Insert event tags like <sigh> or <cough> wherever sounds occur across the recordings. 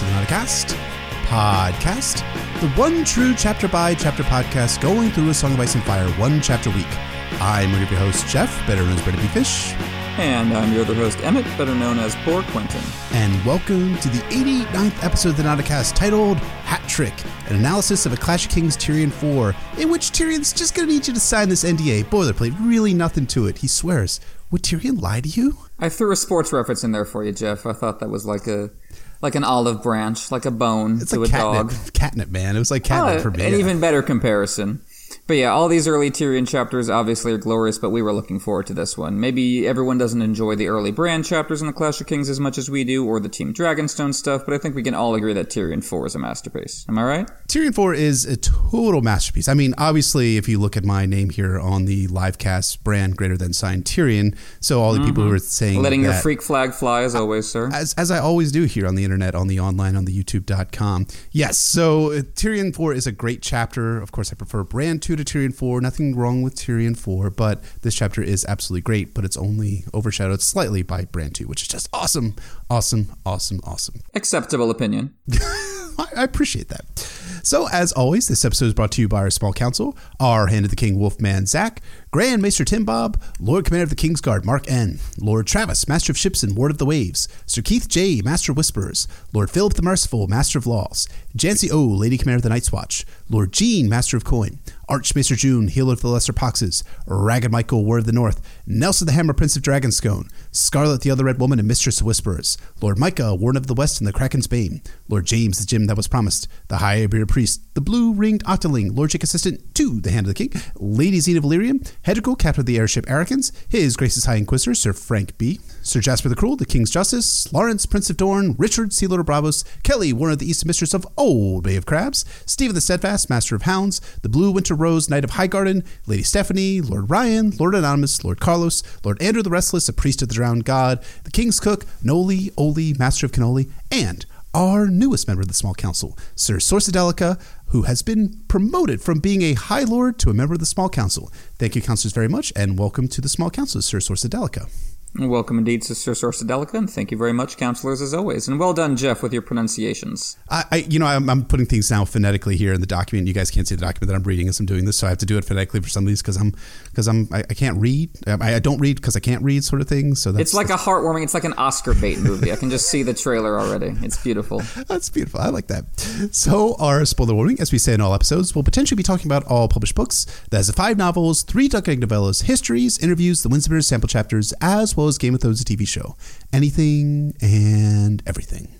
to the Nauticast podcast, the one true chapter by chapter podcast going through a Song of Ice and Fire one chapter a week. I'm one of your hosts, Jeff, better known as Brady Fish. And I'm your other host, Emmett, better known as Poor Quentyn. And welcome to the 89th episode of the Nauticast titled Hat Trick, an analysis of a Clash of Kings Tyrion 4, in which Tyrion's just going to need you to sign this NDA. Boilerplate, really nothing to it. He swears. Would Tyrion lie to you? I threw a sports reference in there for you, Jeff. I thought that was like a like an olive branch, like a bone It's to like a catnip, dog. catnip, man. It was like catnip Oh, for me. An even better comparison. But yeah, all these early Tyrion chapters obviously are glorious, but we were looking forward to this one. Maybe everyone doesn't enjoy the early Bran chapters in the Clash of Kings as much as we do, or the Team Dragonstone stuff, but I think we can all agree that Tyrion 4 is a masterpiece. Am I right? Tyrion 4 is a total masterpiece. I mean, obviously, if you look at my name here on the live cast, Bran greater than signed Tyrion. So all the people who are saying Mm-hmm. Letting your freak flag fly as always, sir. as, as I always do here on the internet, on the online, on the youtube.com. Yes, so uh, Tyrion 4 is a great chapter. Of course, I prefer Bran 2 to Tyrion 4. Nothing wrong with Tyrion 4, but this chapter is absolutely great, but it's only overshadowed slightly by Bran 2, which is just awesome, awesome, awesome, awesome. Acceptable opinion. <laughs> I I appreciate that. So, as always, this episode is brought to you by our small council, our Hand of the King Wolfman Zach, Grand Maester Tim Bob, Lord Commander of the King's Guard Mark N, Lord Travis, Master of Ships and Ward of the Waves, Sir Keith J, Master of Whisperers, Lord Philip the Merciful, Master of Laws, Jancy O, Lady Commander of the Night's Watch, Lord Jean, Master of Coin, Archmaester June, Healer of the Lesser Poxes, Ragged Michael, Ward of the North, Nelson the Hammer, Prince of Dragonscone, Scarlet the Other Red Woman and Mistress of Whisperers, Lord Micah, Warden of the West and the Kraken's Bane, Lord James, the Gem that was promised, the High Bearded Priest, the Blue Ringed Octoling, Lord Chick Assistant to the Hand of the King, Lady Zena of Valyrium, Hedrigal, Captain of the Airship Arrogance, His Grace's High Inquisitor, Sir Frank B., Sir Jasper the Cruel, the King's Justice, Lawrence, Prince of Dorne, Richard, Sea Lord of Braavos, Kelly, Warden of the East Mistress of Old Bay of Crabs, Stephen the Steadfast, Master of Hounds, the Blue Winter Rose, Knight of Highgarden, Lady Stephanie, Lord Ryan, Lord Anonymous, Lord Carlos, Lord Andrew the Restless, a priest of the drowned god, the King's Cook, Noli, Oli, Master of Cannoli, and our newest member of the small council, Sir Sorcidelica, who has been promoted from being a High Lord to a member of the small council. Thank you, counselors, very much, and welcome to the small council, Sir Sorcidelica. Welcome indeed, Sister Sorcidelica, and thank you very much, counselors, as always. And well done, Jeff, with your pronunciations. I, I you know, I'm, I'm putting things now phonetically here in the document. You guys can't see the document that I'm reading as I'm doing this, so I have to do it phonetically for some of these because I'm because I'm I, I can't read. Um, I, I don't read because I can't read, sort of thing. So that's It's like a heartwarming, it's like an Oscar bait movie. I can just see the trailer already. It's beautiful. <laughs> That's beautiful. I like that. So, our spoiler warning, as we say in all episodes, we'll potentially be talking about all published books. That is the five novels, three Duck Egg novellas, histories, interviews, the Windsor sample chapters, as well Game of Thrones, TV show. Anything and everything.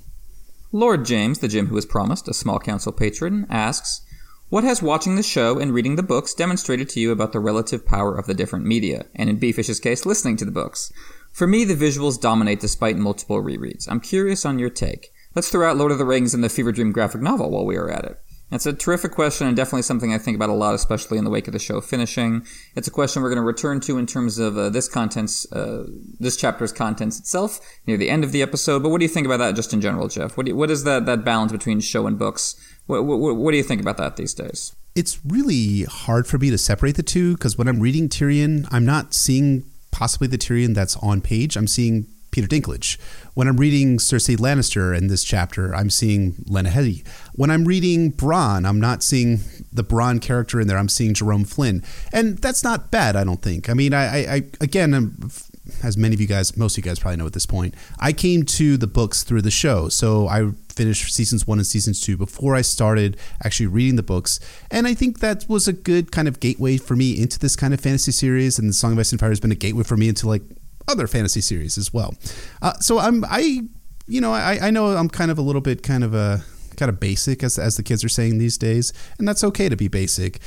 Lord James, the Jim who was promised, a small council patron, asks, What has watching the show and reading the books demonstrated to you about the relative power of the different media, and in Beefish's case, listening to the books? For me, the visuals dominate despite multiple rereads. I'm curious on your take. Let's throw out Lord of the Rings and the Fevre Dream graphic novel while we are at it. It's a terrific question and definitely something I think about a lot, especially in the wake of the show finishing. It's a question we're going to return to in terms of uh, this contents, uh, this chapter's contents itself near the end of the episode. But what do you think about that just in general, Jeff? What, you, what is that, that balance between show and books? What, what, what do you think about that these days? It's really hard for me to separate the two because when I'm reading Tyrion, I'm not seeing possibly the Tyrion that's on page. I'm seeing Peter Dinklage. When I'm reading Cersei Lannister in this chapter, I'm seeing Lena Headey. When I'm reading Bronn, I'm not seeing the Bronn character in there. I'm seeing Jerome Flynn, and that's not bad. I don't think. I mean, I, I, I again, I'm, as many of you guys, most of you guys probably know at this point, I came to the books through the show. So I finished seasons one and seasons two before I started actually reading the books. And I think that was a good kind of gateway for me into this kind of fantasy series. And the Song of Ice and Fire has been a gateway for me into like other fantasy series as well. Uh, so I'm, I, you know, I, I know I'm kind of a little bit kind of a, kind of basic as, as the kids are saying these days and that's okay to be basic.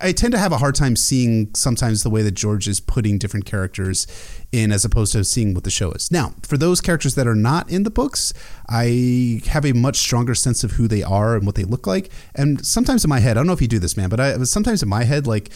I, tend to have a hard time seeing sometimes the way that george is putting different characters in as opposed to seeing what the show is. Now for those characters that are not in the books i have a much stronger sense of who they are and what they look like. And sometimes in my head i don't know if you do this man but i sometimes in my head like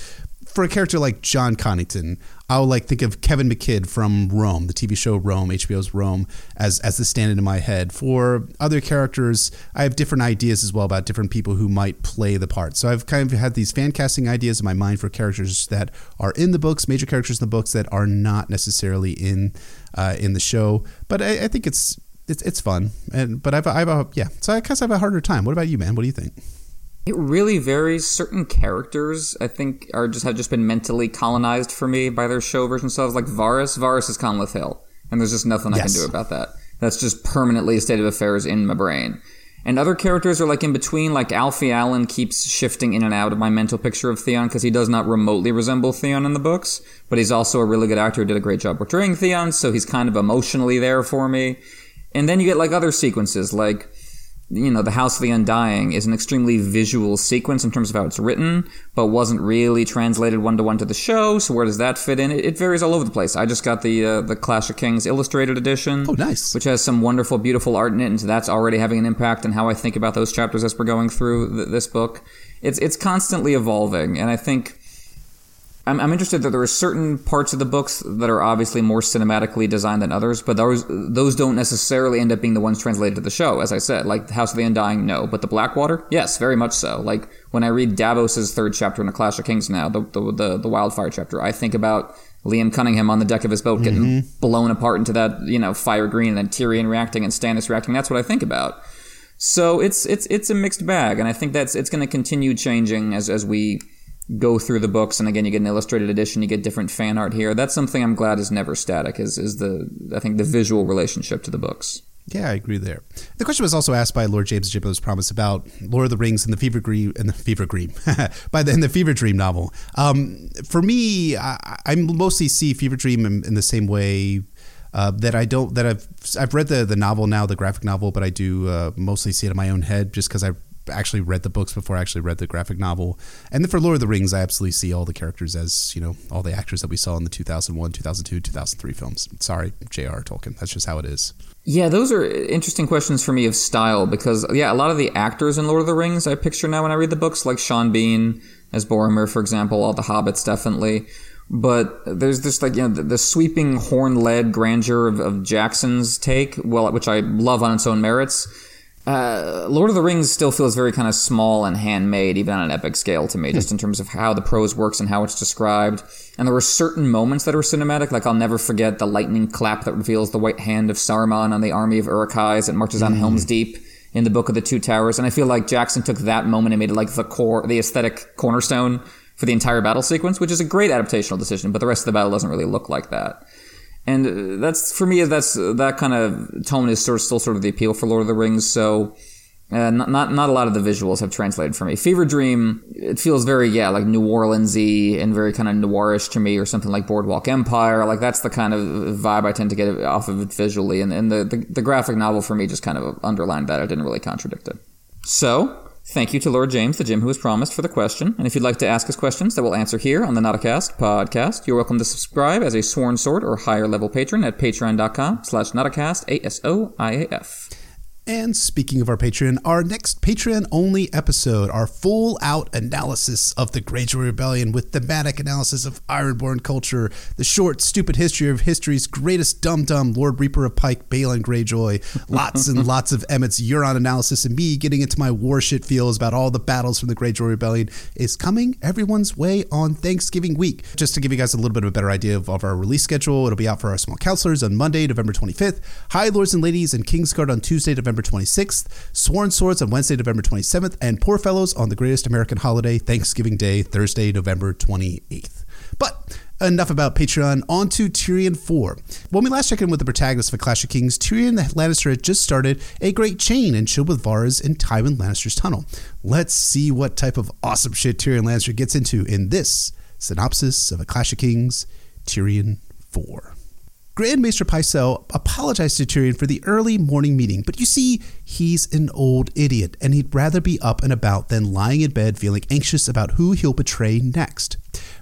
for a character like Jon Connington, I'll like think of Kevin McKidd from Rome, the TV show Rome, HBO's Rome, as as the stand-in in my head. For other characters, I have different ideas as well about different people who might play the part. So I've kind of had these fan casting ideas in my mind for characters that are in the books, major characters in the books that are not necessarily in uh, in the show. But I, I think it's it's it's fun, and but I've I've a yeah. So I guess I have a harder time. What about you, man? What do you think? It really varies. Certain characters, I think, are just have just been mentally colonized for me by their show version selves. Like Varys, Varys is Conleth Hill, and there's just nothing I can do about that. That's just permanently a state of affairs in my brain. And other characters are like in between, like Alfie Allen keeps shifting in and out of my mental picture of Theon because he does not remotely resemble Theon in the books, but he's also a really good actor who did a great job portraying Theon, so he's kind of emotionally there for me. And then you get like other sequences, like you know, the House of the Undying is an extremely visual sequence in terms of how it's written, but wasn't really translated one to one to the show. So where does that fit in? It, it varies all over the place. I just got the uh, the Clash of Kings illustrated edition. Oh, nice! Which has some wonderful, beautiful art in it, and so that's already having an impact on how I think about those chapters as we're going through th- this book. It's it's constantly evolving, and I think I'm, I'm interested that there are certain parts of the books that are obviously more cinematically designed than others, but those those don't necessarily end up being the ones translated to the show. As I said, like the House of the Undying, no, but the Blackwater, yes, very much so. Like when I read Davos's third chapter in A Clash of Kings now, the the the, the Wildfire chapter, I think about Liam Cunningham on the deck of his boat getting mm-hmm. blown apart into that you know fire green, and then Tyrion reacting and Stannis reacting. That's what I think about. So it's it's it's a mixed bag, and I think that's it's going to continue changing as as we go through the books and again you get an illustrated edition you get different fan art here that's something i'm glad is never static is, is the i think the visual relationship to the books yeah, I agree there. The question was also asked by Lord James Jimbo's promise about Lord of the Rings and the Fevre Dream and the Fevre Dream <laughs> by the in the Fevre Dream novel. Um, for me, I, I, mostly see Fevre Dream in, in the same way uh, that I don't that I've I've read the the novel now, the graphic novel, but I do uh, mostly see it in my own head just because I actually read the books before I actually read the graphic novel. And then for Lord of the Rings, I absolutely see all the characters as, you know, all the actors that we saw in the 2001, 2002, 2003 films. Sorry, J.R. Tolkien. That's just how it is. Yeah, those are interesting questions for me of style because, yeah, a lot of the actors in Lord of the Rings I picture now when I read the books, like Sean Bean as Boromir, for example, all the hobbits definitely. But there's this like you know the, the sweeping horn-led grandeur of, of Jackson's take, well, which I love on its own merits uh, Lord of the Rings still feels very kind of small and handmade, even on an epic scale to me, hmm. just in terms of how the prose works and how it's described. And there were certain moments that were cinematic, like I'll never forget the lightning clap that reveals the white hand of Saruman on the army of Uruk-hai as it marches on mm. Helm's Deep in the Book of the Two Towers. And I feel like Jackson took that moment and made it like the core, the aesthetic cornerstone for the entire battle sequence, which is a great adaptational decision, but the rest of the battle doesn't really look like that and that's for me. That's that kind of tone is sort of still sort of the appeal for Lord of the Rings. So. Uh, not, not not a lot of the visuals have translated for me. Fevre Dream, it feels very yeah like New Orleansy and very kind of noirish to me, or something like Boardwalk Empire. Like that's the kind of vibe I tend to get off of it visually, and, and the, the the graphic novel for me just kind of underlined that. I didn't really contradict it. So Thank you to Lord James, the Jim who was promised, for the question. And if you'd like to ask us questions that we'll answer here on the Nauticast podcast, you're welcome to subscribe as a sworn sword or higher level patron at patreon.com slash Nauticast, A-S-O-I-A-F. And speaking of our Patreon, our next Patreon only episode, our full out analysis of the Greyjoy Rebellion with thematic analysis of Ironborn culture, the short, stupid history of history's greatest dumb dumb Lord Reaper of Pyke, Balon Greyjoy, <laughs> lots and lots of Emmett's Euron analysis, and me getting into my war shit feels about all the battles from the Greyjoy Rebellion is coming everyone's way on Thanksgiving week. Just to give you guys a little bit of a better idea of, of our release schedule, it'll be out for our small counselors on Monday, November 25th, High Lords and Ladies and Kingsguard on Tuesday, November November 26th, Sworn Swords on Wednesday, November 27th, and Poor Fellows on the greatest American holiday, Thanksgiving Day, Thursday, November 28th. But enough about Patreon. On to Tyrion 4. When we last checked in with the protagonist of A Clash of Kings, Tyrion Lannister had just started a great chain and chilled with Varys in Tywin Lannister's tunnel. Let's see what type of awesome shit Tyrion Lannister gets into in this synopsis of A Clash of Kings, Tyrion 4. Grand Maester Pycelle apologized to Tyrion for the early morning meeting, but you see, he's an old idiot, and he'd rather be up and about than lying in bed feeling anxious about who he'll betray next.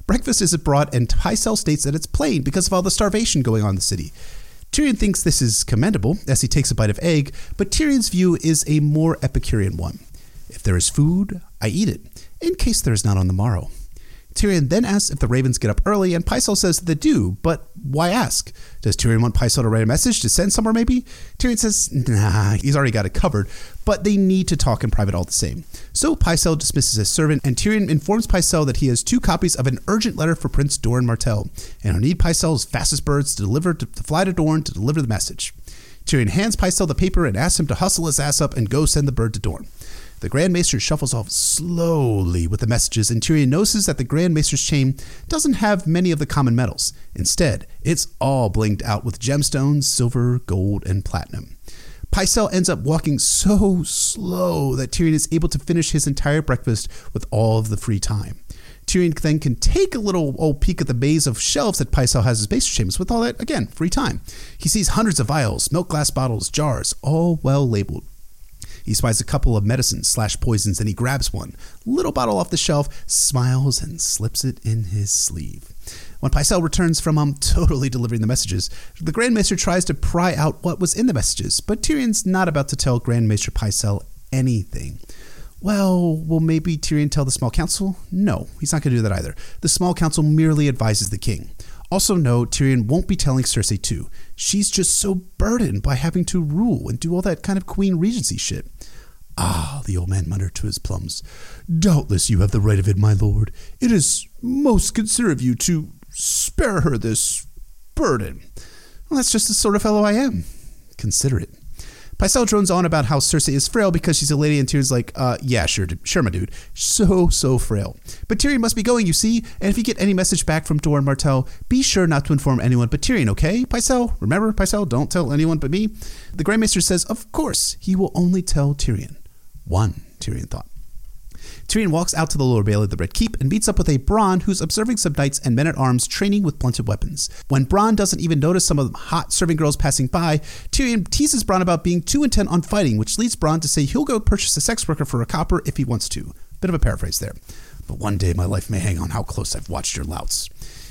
Breakfast is brought, and Pycelle states that it's plain because of all the starvation going on in the city. Tyrion thinks this is commendable as he takes a bite of egg, but Tyrion's view is a more Epicurean one. If there is food, I eat it, in case there is not on the morrow. Tyrion then asks if the ravens get up early, and Pycelle says they do, but why ask? Does Tyrion want Pycelle to write a message to send somewhere, maybe? Tyrion says, nah, he's already got it covered, but they need to talk in private all the same. So Pycelle dismisses his servant, and Tyrion informs Pycelle that he has two copies of an urgent letter for Prince Doran Martell, and he'll need Pycelle as fast as birds to deliver to, to fly to Dorne to deliver the message. Tyrion hands Pycelle the paper and asks him to hustle his ass up and go send the bird to Dorne. The Grand Maester shuffles off slowly with the messages, and Tyrion notices that the Grand Maester's chain doesn't have many of the common metals. Instead, it's all blinked out with gemstones, silver, gold, and platinum. Pycelle ends up walking so slow that Tyrion is able to finish his entire breakfast with all of the free time. Tyrion then can take a little old peek at the maze of shelves that Pycelle has his base chambers with all that, again, free time. He sees hundreds of vials, milk glass bottles, jars, all well labeled. He spies a couple of medicines slash poisons and he grabs one, little bottle off the shelf, smiles and slips it in his sleeve. When Pycelle returns from um <laughs> totally delivering the messages, the Grand Maester tries to pry out what was in the messages, but Tyrion's not about to tell Grand Maester Pycelle anything. Well, will maybe Tyrion tell the small council? No, he's not going to do that either. The small council merely advises the king. Also, no, Tyrion won't be telling Cersei too. She's just so burdened by having to rule and do all that kind of queen regency shit. Ah, the old man muttered to his plums. Doubtless you have the right of it, my lord. It is most considerate of you to spare her this burden. Well, that's just the sort of fellow I am. Considerate. Pycelle drones on about how Cersei is frail because she's a lady, and Tyrion's like, uh, yeah, sure, sure, my dude. So, so frail. But Tyrion must be going, you see, and if you get any message back from Doran Martell, be sure not to inform anyone but Tyrion, okay? Pycelle, remember, Pycelle, don't tell anyone but me. The Grand Maester says, of course, he will only tell Tyrion. One, Tyrion thought. Tyrion walks out to the lower bailey of the Red Keep and meets up with a Bronn who's observing some knights and men at arms training with blunted weapons. When Bronn doesn't even notice some of the hot serving girls passing by, Tyrion teases Bronn about being too intent on fighting, which leads Bronn to say he'll go purchase a sex worker for a copper if he wants to. Bit of a paraphrase there. But one day my life may hang on how close I've watched your louts.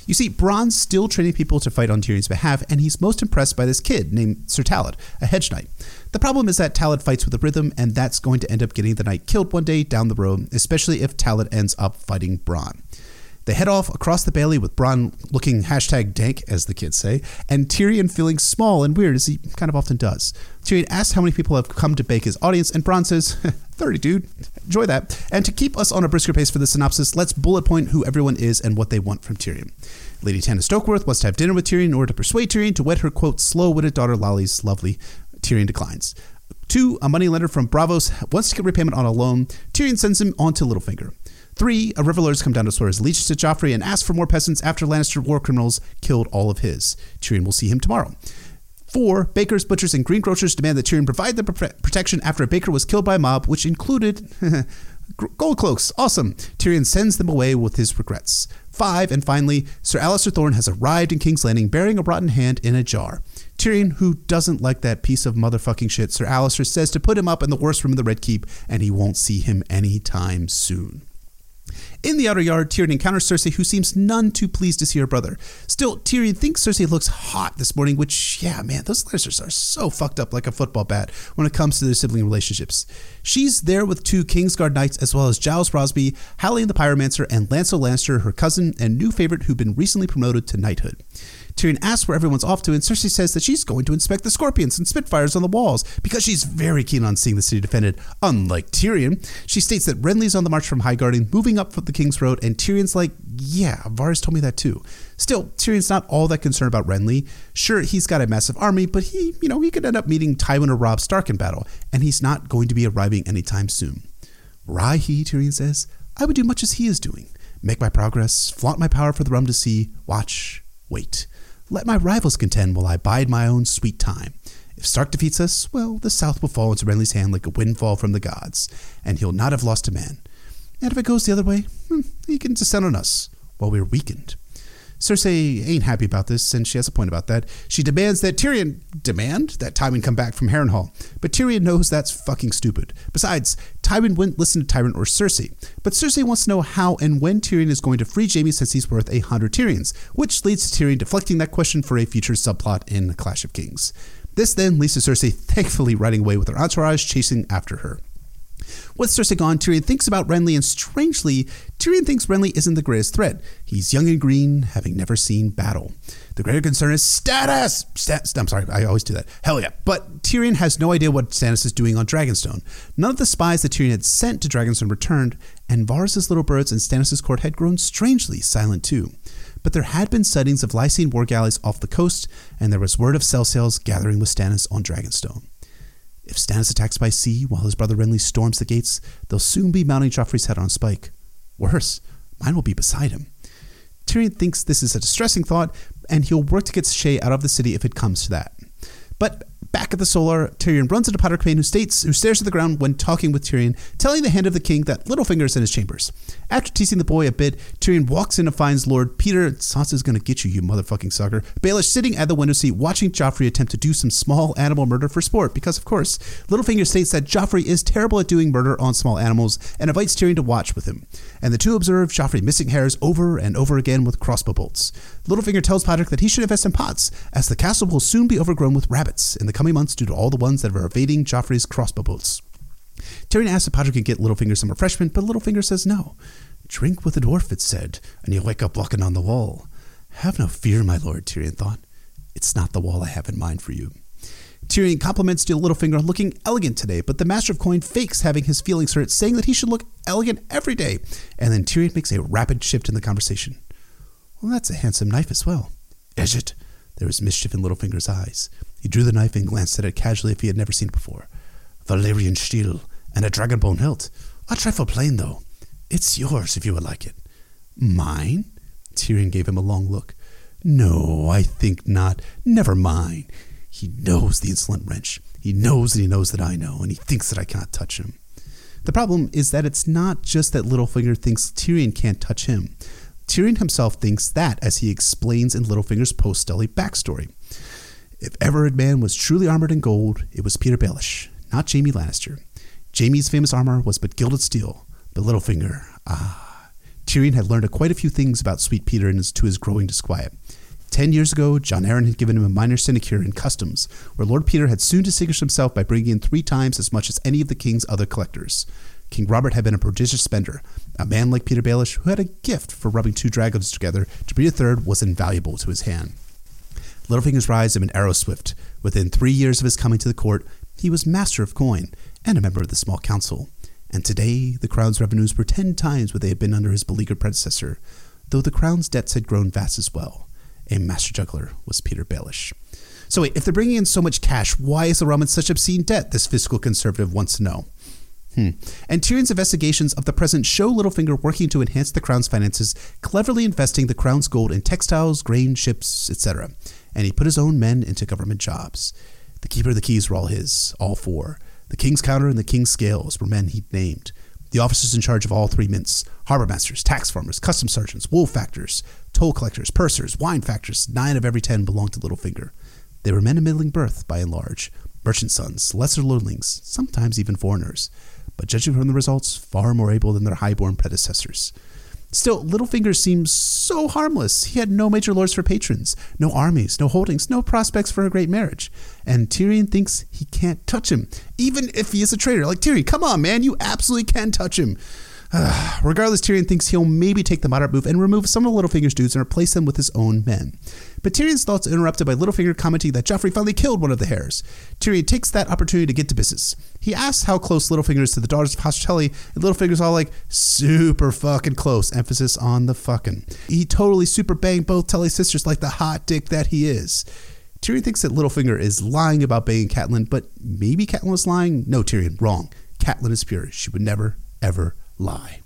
You see, Bronn's still training people to fight on Tyrion's behalf, and he's most impressed by this kid named Sir Tallad, a hedge knight. The problem is that Tallad fights with a rhythm, and that's going to end up getting the knight killed one day down the road, especially if Tallad ends up fighting Bronn. They head off across the bailey with Bronn looking hashtag dank, as the kids say, and Tyrion feeling small and weird, as he kind of often does. Tyrion asks how many people have come to bake his audience, and Bronn says, <laughs> 30, dude. Enjoy that. And to keep us on a brisker pace for the synopsis, let's bullet point who everyone is and what they want from Tyrion. Lady Tanda Stokeworth wants to have dinner with Tyrion in order to persuade Tyrion to wed her, quote, slow witted daughter Lollys lovely. Tyrion declines. Two, a moneylender from Braavos wants to get repayment on a loan. Tyrion sends him on to Littlefinger. Three, a river lords come down to swear his allegiance to Joffrey and ask for more peasants after Lannister war criminals killed all of his. Tyrion will see him tomorrow. Four, bakers, butchers, and greengrocers demand that Tyrion provide the protection after a baker was killed by a mob, which included <laughs> gold cloaks. Awesome. Tyrion sends them away with his regrets. Five, and finally, Sir Alliser Thorne has arrived in King's Landing bearing a rotten hand in a jar. Tyrion, who doesn't like that piece of motherfucking shit, Sir Alliser says to put him up in the worst room of the Red Keep, and he won't see him anytime soon. In the outer yard, Tyrion encounters Cersei, who seems none too pleased to see her brother. Still, Tyrion thinks Cersei looks hot this morning, which, yeah, man, those Lannisters are so fucked up like a football bat when it comes to their sibling relationships. She's there with two Kingsguard knights, as well as Gyles Rosby, Hallyne the Pyromancer, and Lancel Lannister, her cousin and new favorite who've been recently promoted to knighthood. Tyrion asks where everyone's off to, and Cersei says that she's going to inspect the scorpions and spitfires on the walls because she's very keen on seeing the city defended. Unlike Tyrion, she states that Renly's on the march from Highgarden, moving up the King's Road, and Tyrion's like, yeah, Varys told me that too. Still, Tyrion's not all that concerned about Renly. Sure, he's got a massive army, but he, you know, he could end up meeting Tywin or Robb Stark in battle, and he's not going to be arriving anytime soon. He, Tyrion says, I would do much as he is doing. Make my progress, flaunt my power for the realm to see, watch, wait. Let my rivals contend while I bide my own sweet time. If Stark defeats us, well, the South will fall into Renly's hand like a windfall from the gods, and he'll not have lost a man. And if it goes the other way, hmm, he can descend on us while we're weakened. Cersei ain't happy about this, and she has a point about that. She demands that Tyrion demand that Tywin come back from Harrenhal, but Tyrion knows that's fucking stupid. Besides, Tywin wouldn't listen to Tywin or Cersei, but Cersei wants to know how and when Tyrion is going to free Jaime since he's worth a hundred Tyrions, which leads to Tyrion deflecting that question for a future subplot in Clash of Kings. This then leads to Cersei thankfully riding away with her entourage chasing after her. With Cersei gone, Tyrion thinks about Renly, and strangely, Tyrion thinks Renly isn't the greatest threat. He's young and green, having never seen battle. The greater concern is Stannis! Stat- I'm sorry, I always do that. Hell yeah. But Tyrion has no idea what Stannis is doing on Dragonstone. None of the spies that Tyrion had sent to Dragonstone returned, and Varys' little birds in Stannis' court had grown strangely silent too. but there had been sightings of Lysene war galleys off the coast, and there was word of sellsails gathering with Stannis on Dragonstone. If Stannis attacks by sea while his brother Renly storms the gates, they'll soon be mounting Joffrey's head on spike. Worse, mine will be beside him. Tyrion thinks this is a distressing thought, and he'll work to get Shae out of the city if it comes to that. But back at the Solar, Tyrion runs into Podrick Payne, who states, who stares at the ground when talking with Tyrion, telling the Hand of the King that Littlefinger is in his chambers. After teasing the boy a bit, Tyrion walks in and finds Lord Petyr. Sansa's gonna get you, you motherfucking sucker. Baelish sitting at the window seat, watching Joffrey attempt to do some small animal murder for sport, because of course, Littlefinger states that Joffrey is terrible at doing murder on small animals and invites Tyrion to watch with him. And the two observe Joffrey missing hares over and over again with crossbow bolts. Littlefinger tells Podrick that he should invest in pots, as the castle will soon be overgrown with rabbits in the coming months due to all the ones that are evading Joffrey's crossbow bolts. Tyrion asks if Podrick can get Littlefinger some refreshment, but Littlefinger says no. Drink with a dwarf, it said, and you'll wake up walking on the wall. Have no fear, my lord, Tyrion thought. It's not the wall I have in mind for you. Tyrion compliments to Littlefinger on looking elegant today, but the Master of Coin fakes having his feelings hurt, saying that he should look elegant every day. And then Tyrion makes a rapid shift in the conversation. Well, that's a handsome knife as well. Is it? There is mischief in Littlefinger's eyes. He drew the knife and glanced at it casually if he had never seen it before. Valyrian steel and a dragonbone hilt. A trifle plain, though. It's yours if you would like it. Mine? Tyrion gave him a long look. No, I think not. Never mind. He knows the insolent wretch. He knows that he knows that I know, and he thinks that I cannot touch him. The problem is that it's not just that Littlefinger thinks Tyrion can't touch him. Tyrion himself thinks that, as he explains in Littlefinger's post Stully backstory. If ever a man was truly armored in gold, it was Petyr Baelish, not Jaime Lannister. Jaime's famous armor was but gilded steel, but Littlefinger, ah. Tyrion had learned quite a few things about Sweet Petyr and to his growing disquiet. Ten years ago, Jon Arryn had given him a minor sinecure in customs, where Lord Petyr had soon distinguished himself by bringing in three times as much as any of the king's other collectors. King Robert had been a prodigious spender. A man like Petyr Baelish, who had a gift for rubbing two dragons together to breed a third, was invaluable to his hand. Littlefinger's rise had been arrow swift. Within three years of his coming to the court, he was master of coin and a member of the small council. And today, the crown's revenues were ten times what they had been under his beleaguered predecessor, though the crown's debts had grown vast as well. A master juggler was Petyr Baelish. So wait, if they're bringing in so much cash, why is the realm in such obscene debt? This fiscal conservative wants to know. Hmm. And Tyrion's investigations of the present show Littlefinger working to enhance the crown's finances, cleverly investing the crown's gold in textiles, grain, ships, etc. And he put his own men into government jobs. The keeper of the keys were all his, all four. The king's counter and the king's scales were men he'd named. The officers in charge of all three mints harbor masters, tax farmers, customs sergeants, wool factors, toll collectors, pursers, wine factors nine of every ten belonged to Littlefinger. They were men of middling birth, by and large, merchant sons, lesser lordlings, sometimes even foreigners but judging from the results, far more able than their highborn predecessors. Still, Littlefinger seems so harmless. He had no major lords for patrons, no armies, no holdings, no prospects for a great marriage. And Tyrion thinks he can't touch him, even if he is a traitor. Like, Tyrion, come on, man, you absolutely can touch him. <sighs> regardless, Tyrion thinks he'll maybe take the moderate move and remove some of Littlefinger's dudes and replace them with his own men. But Tyrion's thoughts are interrupted by Littlefinger commenting that Joffrey finally killed one of the hares. Tyrion takes that opportunity to get to business. He asks how close Littlefinger is to the daughters of House Tully, and Littlefinger's all like, super fucking close, emphasis on the fucking. He totally super banged both Tully sisters like the hot dick that he is. Tyrion thinks that Littlefinger is lying about banging Catelyn, but maybe Catelyn was lying? No, Tyrion, wrong. Catelyn is pure. She would never, ever lie.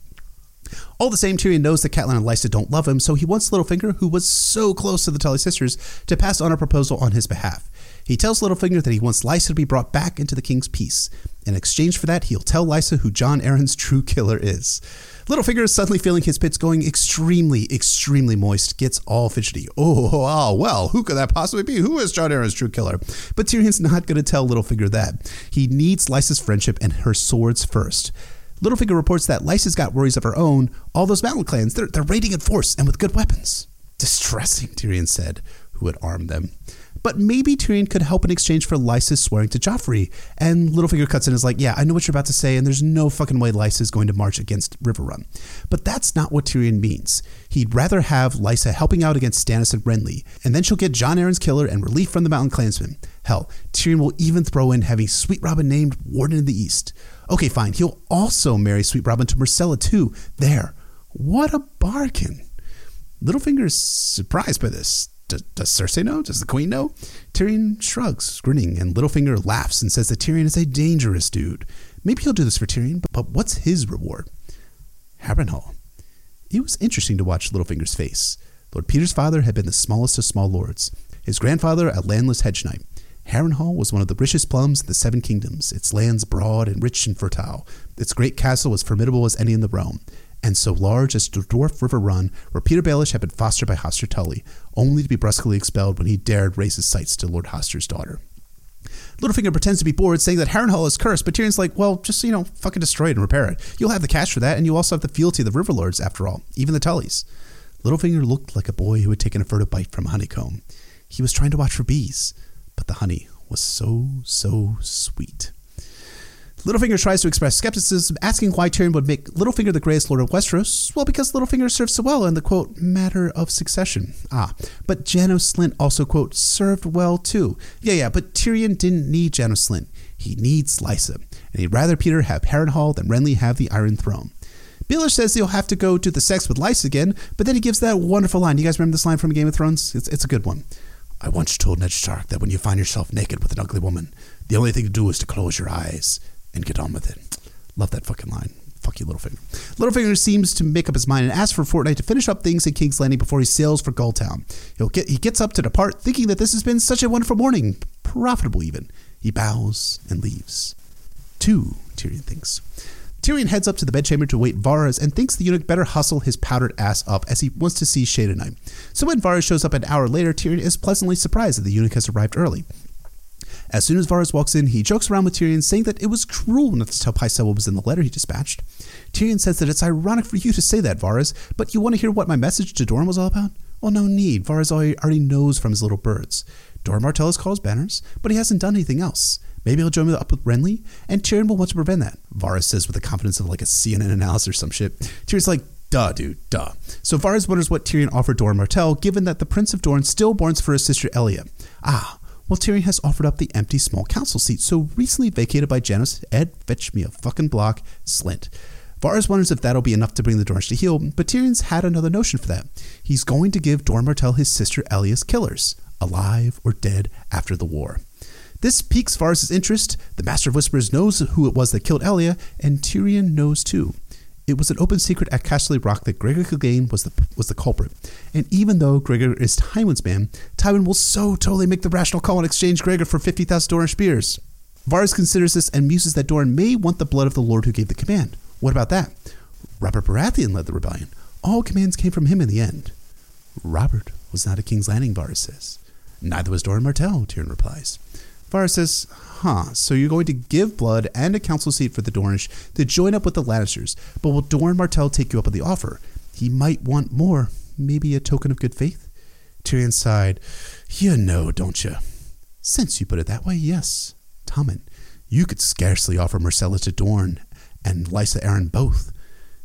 All the same, Tyrion knows that Catelyn and Lysa don't love him, so he wants Littlefinger, who was so close to the Tully sisters, to pass on a proposal on his behalf. He tells Littlefinger that he wants Lysa to be brought back into the king's peace. In exchange for that, he'll tell Lysa who Jon Arryn's true killer is. Littlefinger, suddenly feeling his pits going extremely, extremely moist, gets all fidgety. Oh, oh, well, who could that possibly be? Who is Jon Arryn's true killer? But Tyrion's <laughs> not going to tell Littlefinger that. He needs Lysa's friendship and her swords first. Littlefinger reports that Lysa's got worries of her own. All those mountain clans, they're, they're raiding in force and with good weapons. Distressing, Tyrion said, who would arm them. But maybe Tyrion could help in exchange for Lysa swearing to Joffrey. And Littlefinger cuts in and is like, Yeah, I know what you're about to say, and there's no fucking way Lysa is going to march against Riverrun. But that's not what Tyrion means. He'd rather have Lysa helping out against Stannis and Renly, and then she'll get Jon Arryn's killer and relief from the Mountain Clansmen. Hell, Tyrion will even throw in having Sweet Robin named Warden in the East. Okay, fine. He'll also marry Sweet Robin to Myrcella too. There. What a bargain. Littlefinger is surprised by this. Does, does Cersei know? Does the queen know? Tyrion shrugs, grinning, and Littlefinger laughs and says that Tyrion is a dangerous dude. Maybe he'll do this for Tyrion, but, but what's his reward? Harrenhal. It was interesting to watch Littlefinger's face. Lord Petyr's father had been the smallest of small lords. His grandfather, a landless hedge knight. Harrenhal was one of the richest plums in the Seven Kingdoms, its lands broad and rich and fertile. Its great castle was formidable as any in the realm, and so large as the Dwarf Riverrun, where Petyr Baelish had been fostered by Hoster Tully, only to be brusquely expelled when he dared raise his sights to Lord Hoster's daughter. Littlefinger pretends to be bored, saying that Harrenhal is cursed, but Tyrion's like, well, just, you know, fucking destroy it and repair it. You'll have the cash for that, and you also have the fealty of the Riverlords, after all, even the Tullys. Littlefinger looked like a boy who had taken a furtive bite from a honeycomb. He was trying to watch for bees, but the honey was so, so sweet. Littlefinger tries to express skepticism, asking why Tyrion would make Littlefinger the greatest lord of Westeros. Well, because Littlefinger served so well in the quote matter of succession. Ah, but Janos Slynt also quote served well too. Yeah, yeah, but Tyrion didn't need Janos Slynt. He needs Lysa, and he'd rather Petyr have Harrenhal than Renly have the Iron Throne. Baelish says he'll have to go to the sex with Lysa again, but then he gives that wonderful line. You guys remember this line from Game of Thrones? It's, it's a good one. I once told Ned Stark that when you find yourself naked with an ugly woman, the only thing to do is to close your eyes and get on with it. Love that fucking line. Fuck you, Littlefinger. Littlefinger seems to make up his mind and asks for a fortnight to finish up things in King's Landing before he sails for Gulltown. He'll get, he gets up to depart, thinking that this has been such a wonderful morning, profitable even. He bows and leaves. Two, Tyrion thinks. Tyrion heads up to the bedchamber to wait Varys and thinks the eunuch better hustle his powdered ass up as he wants to see Shae tonight. So when Varys shows up an hour later, Tyrion is pleasantly surprised that the eunuch has arrived early. As soon as Varys walks in, he jokes around with Tyrion, saying that it was cruel not to tell Pycelle what was in the letter he dispatched. Tyrion says that it's ironic for you to say that, Varys, but you want to hear what my message to Doran was all about? Well, no need. Varys already knows from his little birds. Doran Martell has called banners, but he hasn't done anything else. Maybe he'll join up with Renly, and Tyrion will want to prevent that. Varys says with the confidence of like a CNN analyst or some shit. Tyrion's like, duh, dude, duh. So Varys wonders what Tyrion offered Doran Martell, given that the Prince of Dorne still mourns for his sister Elia. Ah, well, Tyrion has offered up the empty small council seat so recently vacated by Janos Ed, fetch me a fucking block, Slynt. Varys wonders if that'll be enough to bring the Dornish to heel, but Tyrion's had another notion for that. He's going to give Doran Martell his sister Elia's killers, alive or dead after the war. This piques Varys' interest. The Master of Whispers knows who it was that killed Elia, and Tyrion knows too. It was an open secret at Casterly Rock that Gregor Clegane was the was the culprit. And even though Gregor is Tywin's man, Tywin will so totally make the rational call and exchange Gregor for 50,000 Doran spears. Varys considers this and muses that Doran may want the blood of the Lord who gave the command. What about that? Robert Baratheon led the rebellion. All commands came from him in the end. Robert was not at King's Landing, Varys says. Neither was Doran Martell, Tyrion replies. Varys says, huh, so you're going to give blood and a council seat for the Dornish to join up with the Lannisters, but will Doran Martell take you up on the offer? He might want more, maybe a token of good faith? Tyrion sighed, you know, don't you? Since you put it that way, yes. Tommen, you could scarcely offer Myrcella to Dorne and Lysa Arryn both.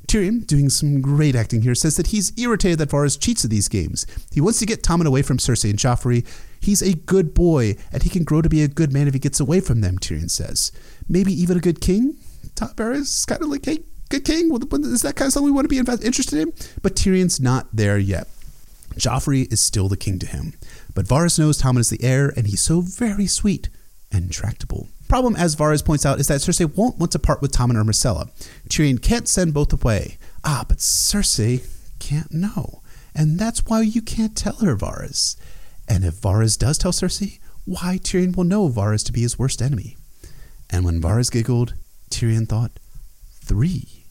Tyrion, doing some great acting here, says that he's irritated that Varys cheats at these games. He wants to get Tommen away from Cersei and Joffrey. He's a good boy, and he can grow to be a good man if he gets away from them, Tyrion says. Maybe even a good king? Varys kind of like, hey, good king? Is that kind of something we want to be interested in? But Tyrion's not there yet. Joffrey is still the king to him. But Varys knows Tommen is the heir, and he's so very sweet and tractable. Problem, as Varys points out, is that Cersei won't want to part with Tommen or Myrcella. Tyrion can't send both away. Ah, but Cersei can't know. And that's why you can't tell her, Varys. And if Varys does tell Cersei, why Tyrion will know Varys to be his worst enemy. And when Varys giggled, Tyrion thought, three.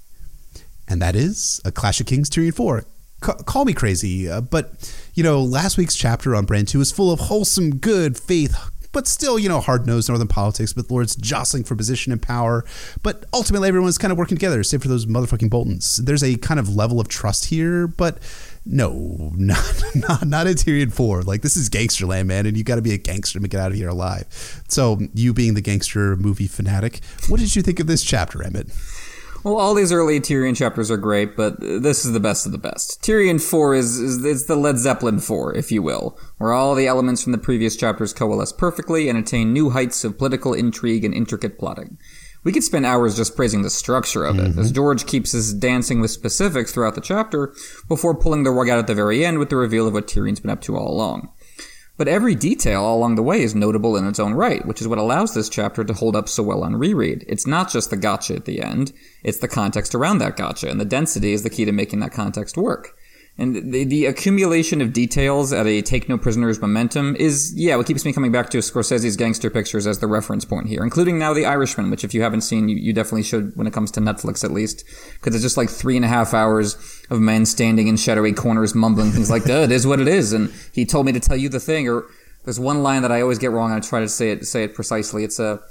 And that is A Clash of Kings Tyrion 4. C- call me crazy, uh, but, you know, last week's chapter on Bran 2 is full of wholesome, good, faith, but still, you know, hard nosed northern politics with lords jostling for position and power. But ultimately, everyone's kind of working together, save for those motherfucking Boltons. There's a kind of level of trust here, but no, <laughs> not not, not Tyrion 4. Like, this is gangster land, man, and you got to be a gangster to get out of here alive. So, you being the gangster movie fanatic, what did you think of this chapter, Emmett? Well, all these early Tyrion chapters are great, but this is the best of the best. Tyrion 4 is, is, is the Led Zeppelin 4, if you will, where all the elements from the previous chapters coalesce perfectly and attain new heights of political intrigue and intricate plotting. We could spend hours just praising the structure of it, mm-hmm. as George keeps us dancing with specifics throughout the chapter before pulling the rug out at the very end with the reveal of what Tyrion's been up to all along. But every detail along the way is notable in its own right, which is what allows this chapter to hold up so well on reread. It's not just the gotcha at the end, it's the context around that gotcha, and the density is the key to making that context work. And the, the accumulation of details at a take no prisoners momentum is, yeah, what keeps me coming back to Scorsese's gangster pictures as the reference point here, including now The Irishman, which if you haven't seen, you, you definitely should when it comes to Netflix at least, because it's just like three and a half hours of men standing in shadowy corners mumbling things like, Duh it is what it is. And he told me to tell you the thing, or there's one line that I always get wrong. and I try to say it, say it precisely. It's a,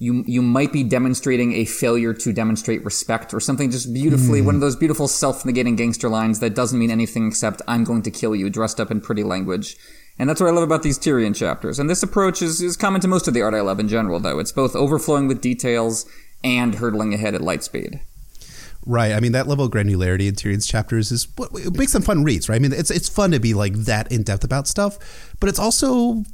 you you might be demonstrating a failure to demonstrate respect or something just beautifully mm. one of those beautiful self-negating gangster lines that doesn't mean anything except I'm going to kill you dressed up in pretty language. And that's what I love about these Tyrion chapters. And this approach is, is common to most of the art I love in general, though. It's both overflowing with details and hurtling ahead at light speed. Right. I mean, that level of granularity in Tyrion's chapters is what makes them fun reads, right? I mean, it's it's fun to be like that in depth about stuff, but it's also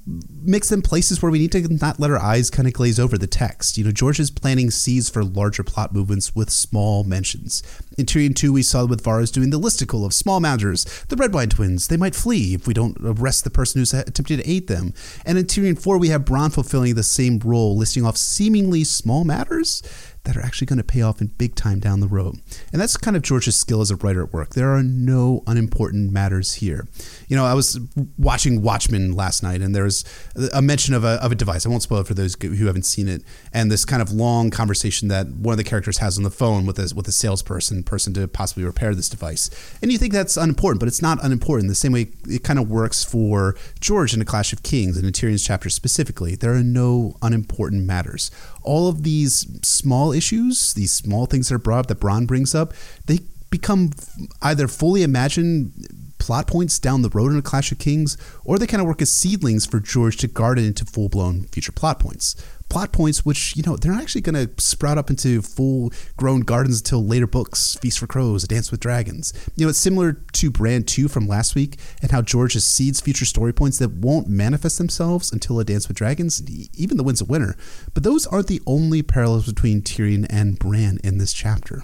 makes them places where we need to not let our eyes kind of glaze over the text. You know, George is planting seeds for larger plot movements with small mentions. In Tyrion 2, we saw with Varys doing the listicle of small matters. The Redwyne twins, they might flee if we don't arrest the person who's attempting to aid them. And in Tyrion 4, we have Bronn fulfilling the same role, listing off seemingly small matters that are actually going to pay off in big time down the road. And that's kind of George's skill as a writer at work. There are no unimportant matters here. You know, I was watching Watchmen last night, and there was a mention of a, of a device. I won't spoil it for those who haven't seen it. And this kind of long conversation that one of the characters has on the phone with a, with a salesperson, person to possibly repair this device. And you think that's unimportant, but it's not unimportant. The same way it kind of works for George in A Clash of Kings and in Tyrion's chapter specifically. There are no unimportant matters all of these small issues, these small things that are brought up that Bronn brings up, they become either fully imagined plot points down the road in a Clash of Kings, or they kind of work as seedlings for George to guard it into full blown future plot points plot points which you know they're not actually going to sprout up into full grown gardens until later books feast for crows a dance with dragons. You know it's similar to Bran 2 from last week and how george seeds future story points that won't manifest themselves until a dance with dragons even the winds of winter. But those aren't the only parallels between tyrion and bran in this chapter.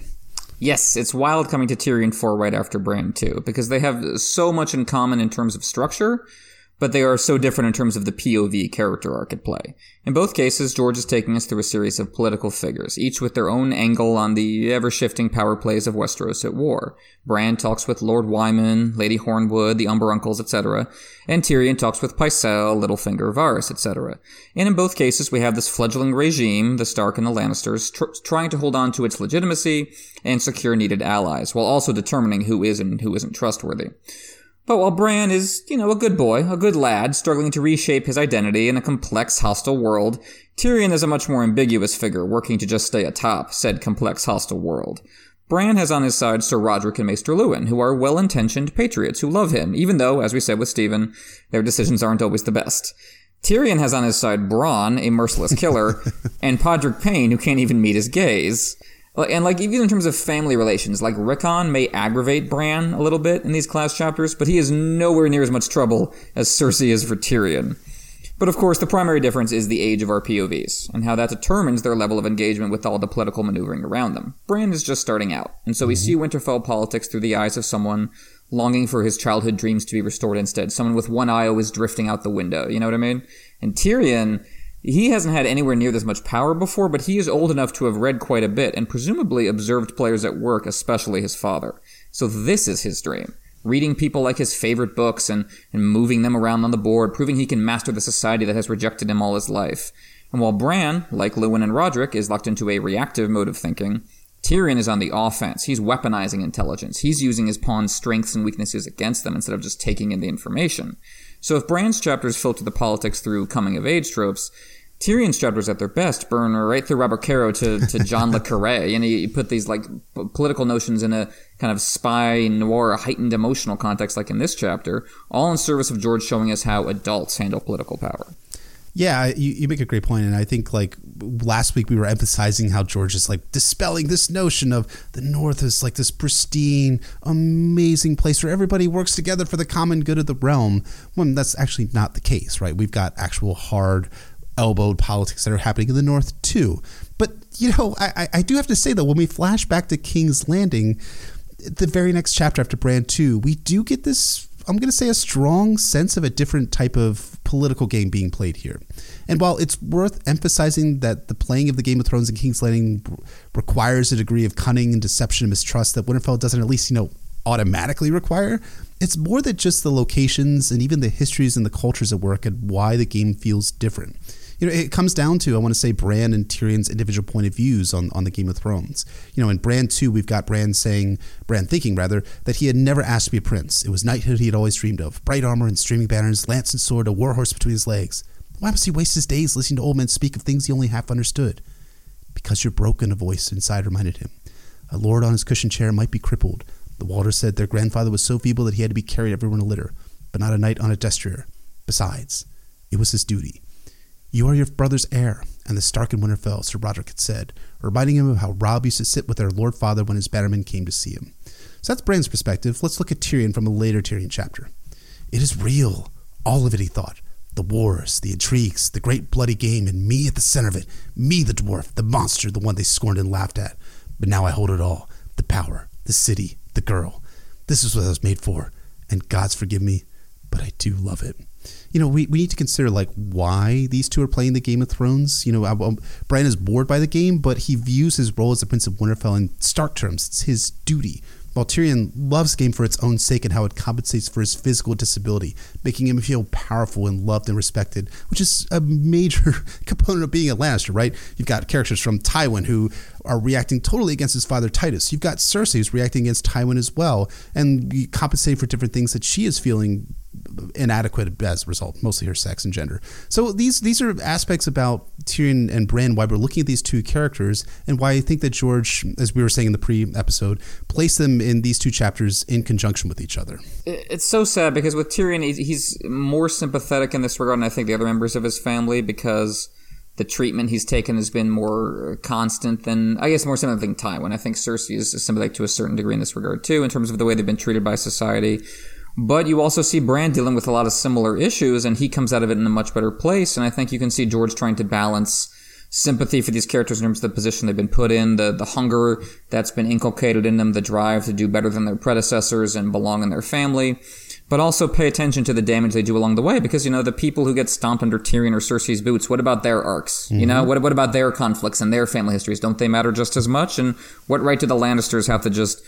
Yes, it's wild coming to Tyrion 4 right after Bran 2, because they have so much in common in terms of structure, but they are so different in terms of the POV character arc at play. In both cases, George is taking us through a series of political figures, each with their own angle on the ever-shifting power plays of Westeros at war. Bran talks with Lord Wyman, Lady Hornwood, the Umber Uncles, etc., and Tyrion talks with Pycelle, Littlefinger, Varys, etc. And in both cases, we have this fledgling regime, the Stark and the Lannisters, tr- trying to hold on to its legitimacy and secure needed allies, while also determining who is and who isn't trustworthy. But while Bran is, you know, a good boy, a good lad, struggling to reshape his identity in a complex, hostile world, Tyrion is a much more ambiguous figure, working to just stay atop said complex, hostile world. Bran has on his side Sir Rodrik and Maester Luwin, who are well-intentioned patriots who love him, even though, as we said with Stephen, their decisions aren't always the best. Tyrion has on his side Bronn, a merciless killer, <laughs> and Podrick Payne, who can't even meet his gaze. And like even in terms of family relations, like Rickon may aggravate Bran a little bit in these class chapters, but he is nowhere near as much trouble as Cersei is for Tyrion. But of course, the primary difference is the age of our POVs, and how that determines their level of engagement with all the political maneuvering around them. Bran is just starting out, and so we mm-hmm. see Winterfell politics through the eyes of someone longing for his childhood dreams to be restored instead. Someone with one eye always drifting out the window, you know what I mean? And Tyrion he hasn't had anywhere near this much power before, but he is old enough to have read quite a bit and presumably observed players at work, especially his father. So this is his dream. Reading people like his favorite books and, and moving them around on the board, proving he can master the society that has rejected him all his life. And while Bran, like Luwin and Rodrik, is locked into a reactive mode of thinking, Tyrion is on the offense. He's weaponizing intelligence. He's using his pawn's strengths and weaknesses against them instead of just taking in the information. So if Bran's chapters filter the politics through coming of age tropes, Tyrion's chapters at their best burn right through Robert Caro to, to John Le Carre, <laughs> and he put these like p- political notions in a kind of spy noir heightened emotional context, like in this chapter, all in service of George showing us how adults handle political power. Yeah, you, you make a great point, and I think like last week we were emphasizing how George is like dispelling this notion of the North is like this pristine, amazing place where everybody works together for the common good of the realm. When that's actually not the case, right? We've got actual hard elbowed politics that are happening in the North too. But you know, I, I do have to say though, when we flash back to King's Landing, the very next chapter after Bran 2, we do get this I'm going to say a strong sense of a different type of political game being played here. And while it's worth emphasizing that the playing of the Game of Thrones and King's Landing requires a degree of cunning and deception and mistrust that Winterfell doesn't at least, you know, automatically require, it's more than just the locations and even the histories and the cultures at work and why the game feels different you know, it comes down to I want to say Bran and Tyrion's individual point of views on, on the Game of Thrones. You know, in Bran two, we've got Bran saying, Bran thinking rather, that he had never asked to be a prince. It was knighthood he had always dreamed of, bright armor and streaming banners, lance and sword, a war horse between his legs. Why must he waste his days listening to old men speak of things he only half understood? Because you're broken, a voice inside reminded him. A lord on his cushioned chair might be crippled. The Walders said their grandfather was so feeble that he had to be carried everywhere in a litter, but not a knight on a destrier. Besides, it was his duty. You are your brother's heir, and the Stark in Winterfell, Sir Rodrik had said, reminding him of how Robb used to sit with their Lord Father when his bannermen came to see him. So that's Bran's perspective. Let's look at Tyrion from a later Tyrion chapter. It is real. All of it, he thought. The wars, the intrigues, the great bloody game, and me at the center of it. Me, the dwarf, the monster, the one they scorned and laughed at. But now I hold it all the power, the city, the girl. This is what I was made for. And God's forgive me, but I do love it you know, we, we need to consider like why these two are playing the Game of Thrones. You know, um, Bran is bored by the game, but he views his role as the Prince of Winterfell in stark terms. It's his duty. While Tyrion loves game for its own sake and how it compensates for his physical disability, making him feel powerful and loved and respected, which is a major <laughs> component of being a Lannister, right? You've got characters from Tywin who are reacting totally against his father Tytos. You've got Cersei who's reacting against Tywin as well, and you compensate for different things that she is feeling inadequate as a result, mostly her sex and gender. So these these are aspects about Tyrion and Bran why we're looking at these two characters and why I think that George, as we were saying in the pre-episode, placed them in these two chapters in conjunction with each other. It's so sad because with Tyrion, he's more sympathetic in this regard than I think the other members of his family because the treatment he's taken has been more constant than I guess more sympathetic than Tywin. I think Cersei is sympathetic to a certain degree in this regard too, in terms of the way they've been treated by society. But you also see Bran dealing with a lot of similar issues, and he comes out of it in a much better place. And I think you can see George trying to balance sympathy for these characters in terms of the position they've been put in, the, the hunger that's been inculcated in them, the drive to do better than their predecessors and belong in their family, but also pay attention to the damage they do along the way because, you know, the people who get stomped under Tyrion or Cersei's boots, what about their arcs? Mm-hmm. You know, what, what about their conflicts and their family histories? Don't they matter just as much? And what right do the Lannisters have to just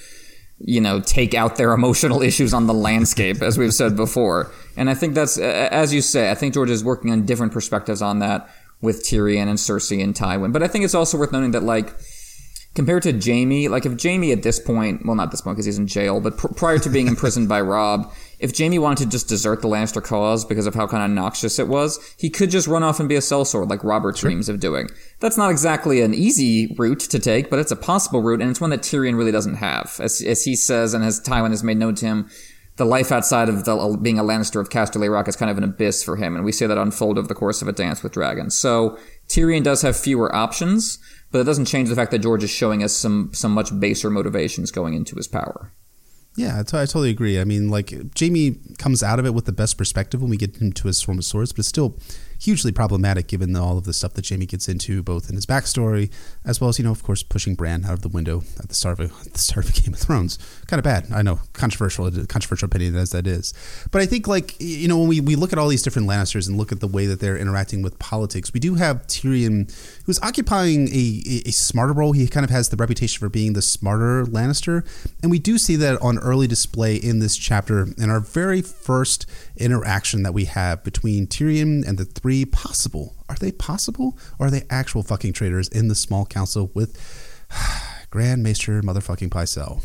you know, take out their <laughs> emotional issues on the landscape, as we've said before. And I think that's, as you say, I think George is working on different perspectives on that with Tyrion and Cersei and Tywin. But I think it's also worth noting that, like, compared to Jaime, like, if Jaime at this point, well, not this point because he's in jail, but pr- prior to being imprisoned by Robb, if Jaime wanted to just desert the Lannister cause because of how kind of noxious it was, he could just run off and be a sellsword like Robert sure. dreams of doing. That's not exactly an easy route to take, but it's a possible route, and it's one that Tyrion really doesn't have. As, as he says, and as Tywin has made known to him, the life outside of the, uh, being a Lannister of Casterly Rock is kind of an abyss for him, and we see that unfold over the course of a Dance with Dragons. So Tyrion does have fewer options, but it doesn't change the fact that George is showing us some some much baser motivations going into his power. Yeah, I, totally agree. I mean, like Jaime comes out of it with the best perspective when we get into his Storm of Swords, but it's still hugely problematic given all of the stuff that Jaime gets into, both in his backstory as well as you know, of course, pushing Bran out of the window at the start of the start of <laughs> Game of Thrones. Kind of bad, I know, controversial, controversial opinion as that is. But I think like you know when we, we look at all these different Lannisters and look at the way that they're interacting with politics, we do have Tyrion who's occupying a, a, smarter role. He kind of has the reputation for being the smarter Lannister, and we do see that on early display in this chapter in our very first interaction that we have between Tyrion and the three possible. Are they possible? Or are they actual fucking traitors in the small council with <sighs> Grand Maester motherfucking Pycelle?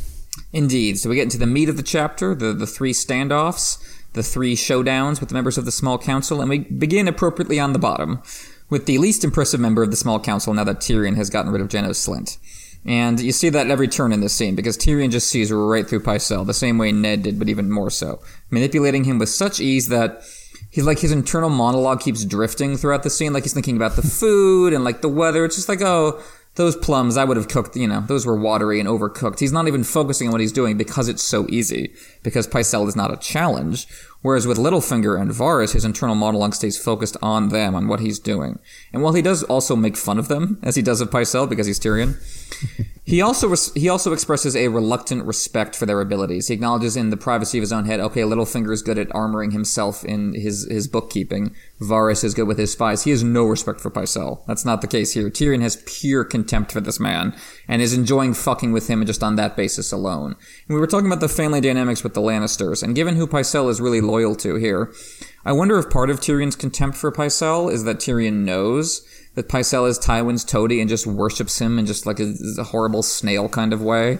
Indeed. So we get into the meat of the chapter, the, the three standoffs, the three showdowns with the members of the small council, and we begin appropriately on the bottom with the least impressive member of the small council now that Tyrion has gotten rid of Janos Slynt. And you see that at every turn in this scene because Tyrion just sees right through Pycelle, the same way Ned did, but even more so, manipulating him with such ease that he's like his internal monologue keeps drifting throughout the scene. Like he's thinking about the <laughs> food and like the weather. It's just like, oh, those plums I would have cooked, you know, those were watery and overcooked. He's not even focusing on what he's doing because it's so easy. Because Pycelle is not a challenge. Whereas with Littlefinger and Varys, his internal monologue stays focused on them, on what he's doing. And while he does also make fun of them, as he does of Pycelle because he's Tyrion, <laughs> he also res- he also expresses a reluctant respect for their abilities. He acknowledges in the privacy of his own head, okay, Littlefinger is good at armoring himself in his his bookkeeping. Varys is good with his spies. He has no respect for Pycelle. That's not the case here. Tyrion has pure contempt for this man and is enjoying fucking with him just on that basis alone. And we were talking about the family dynamics with the Lannisters, and given who Pycelle is really loyal to here, I wonder if part of Tyrion's contempt for Pycelle is that Tyrion knows that Pycelle is Tywin's toady and just worships him in just like a, a horrible snail kind of way.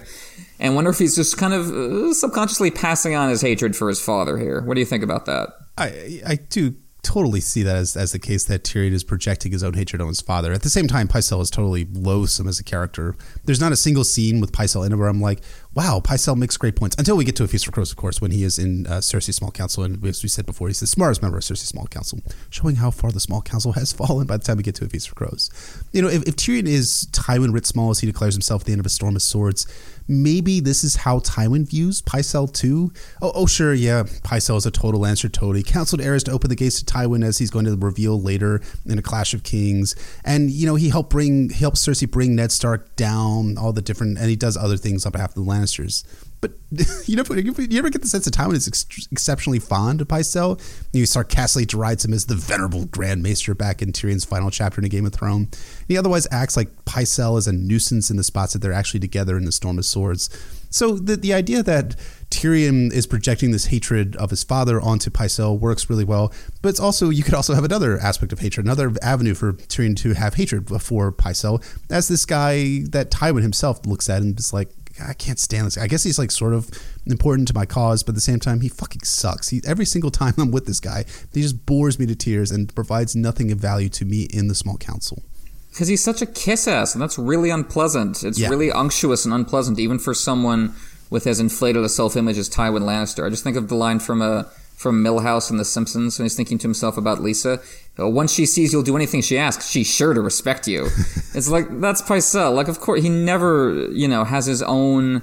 And wonder if he's just kind of uh, subconsciously passing on his hatred for his father here. What do you think about that? I I do totally see that as, as the case that Tyrion is projecting his own hatred on his father. At the same time, Pycelle is totally loathsome as a character. There's not a single scene with Pycelle in it where I'm like, wow, Pycelle makes great points. Until we get to A Feast for Crows, of course, when he is in uh, Cersei Small Council. And as we said before, he's the smartest member of Cersei Small Council, showing how far the Small Council has <laughs> fallen by the time we get to A Feast for Crows. You know, if, if Tyrion is Tywin writ small as he declares himself at the end of A Storm of Swords, maybe this is how Tywin views Pycelle too. Oh, oh sure, yeah, Pycelle is a total Lannister toady. Counseled Aerys to open the gates to Tywin as he's going to reveal later in a Clash of Kings. And you know, he helped bring he helps Cersei bring Ned Stark down, all the different, and he does other things on behalf of the Lannisters. But <laughs> you know, you ever get the sense that Tywin is ex- exceptionally fond of Pycelle? You sarcastically derides him as the venerable Grand Maester back in Tyrion's final chapter in A Game of Thrones. He otherwise acts like Pycelle is a nuisance in the spots that they're actually together in the Storm of Swords. So the the idea that Tyrion is projecting this hatred of his father onto Pycelle works really well. But it's also you could also have another aspect of hatred, another avenue for Tyrion to have hatred for Pycelle as this guy that Tywin himself looks at and is like, I can't stand this. I guess he's like sort of important to my cause, but at the same time, he fucking sucks. He every single <laughs> time I'm with this guy, he just bores me to tears and provides nothing of value to me in the small council. Because he's such a kiss ass, and that's really unpleasant. It's Yeah. really unctuous and unpleasant, even for someone with as inflated a self image as Tywin Lannister. I just think of the line from uh, from Milhouse and The Simpsons when he's thinking to himself about Lisa. "Uh, Once she sees you'll do anything she asks, she's sure to respect you. <laughs> it's like that's Pycelle. Like, of course, he never, you know, has his own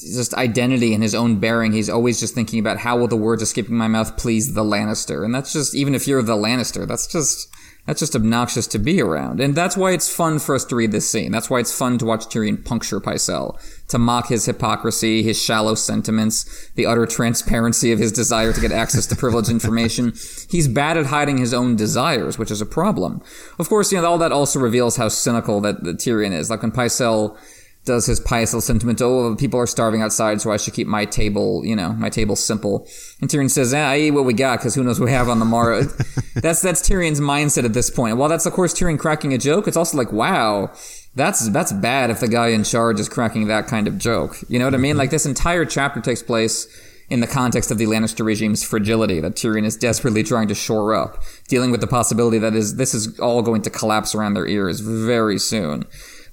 just identity and his own bearing. He's always just thinking about how will the words escaping my mouth please the Lannister, and that's just even if you're the Lannister, that's just that's just obnoxious to be around. And that's why it's fun for us to read this scene. That's why it's fun to watch Tyrion puncture Pycelle, to mock his hypocrisy, his shallow sentiments, the utter transparency of his desire to get access to privileged information. <laughs> He's bad at hiding his own desires, which is a problem. Of course, you know, all that also reveals how cynical that, that Tyrion is. Like when Pycelle does his Pycelle sentiment, oh, people are starving outside, so I should keep my table, you know, my table simple. And Tyrion says, ah, I eat what we got, because who knows what we have on the morrow. <laughs> that's, that's Tyrion's mindset at this point. While that's, of course, Tyrion cracking a joke, it's also like, wow, that's, that's bad if the guy in charge is cracking that kind of joke. You know what I mean? Mm-hmm. Like this entire chapter takes place in the context of the Lannister regime's fragility that Tyrion is desperately trying to shore up, dealing with the possibility that is, this is all going to collapse around their ears very soon.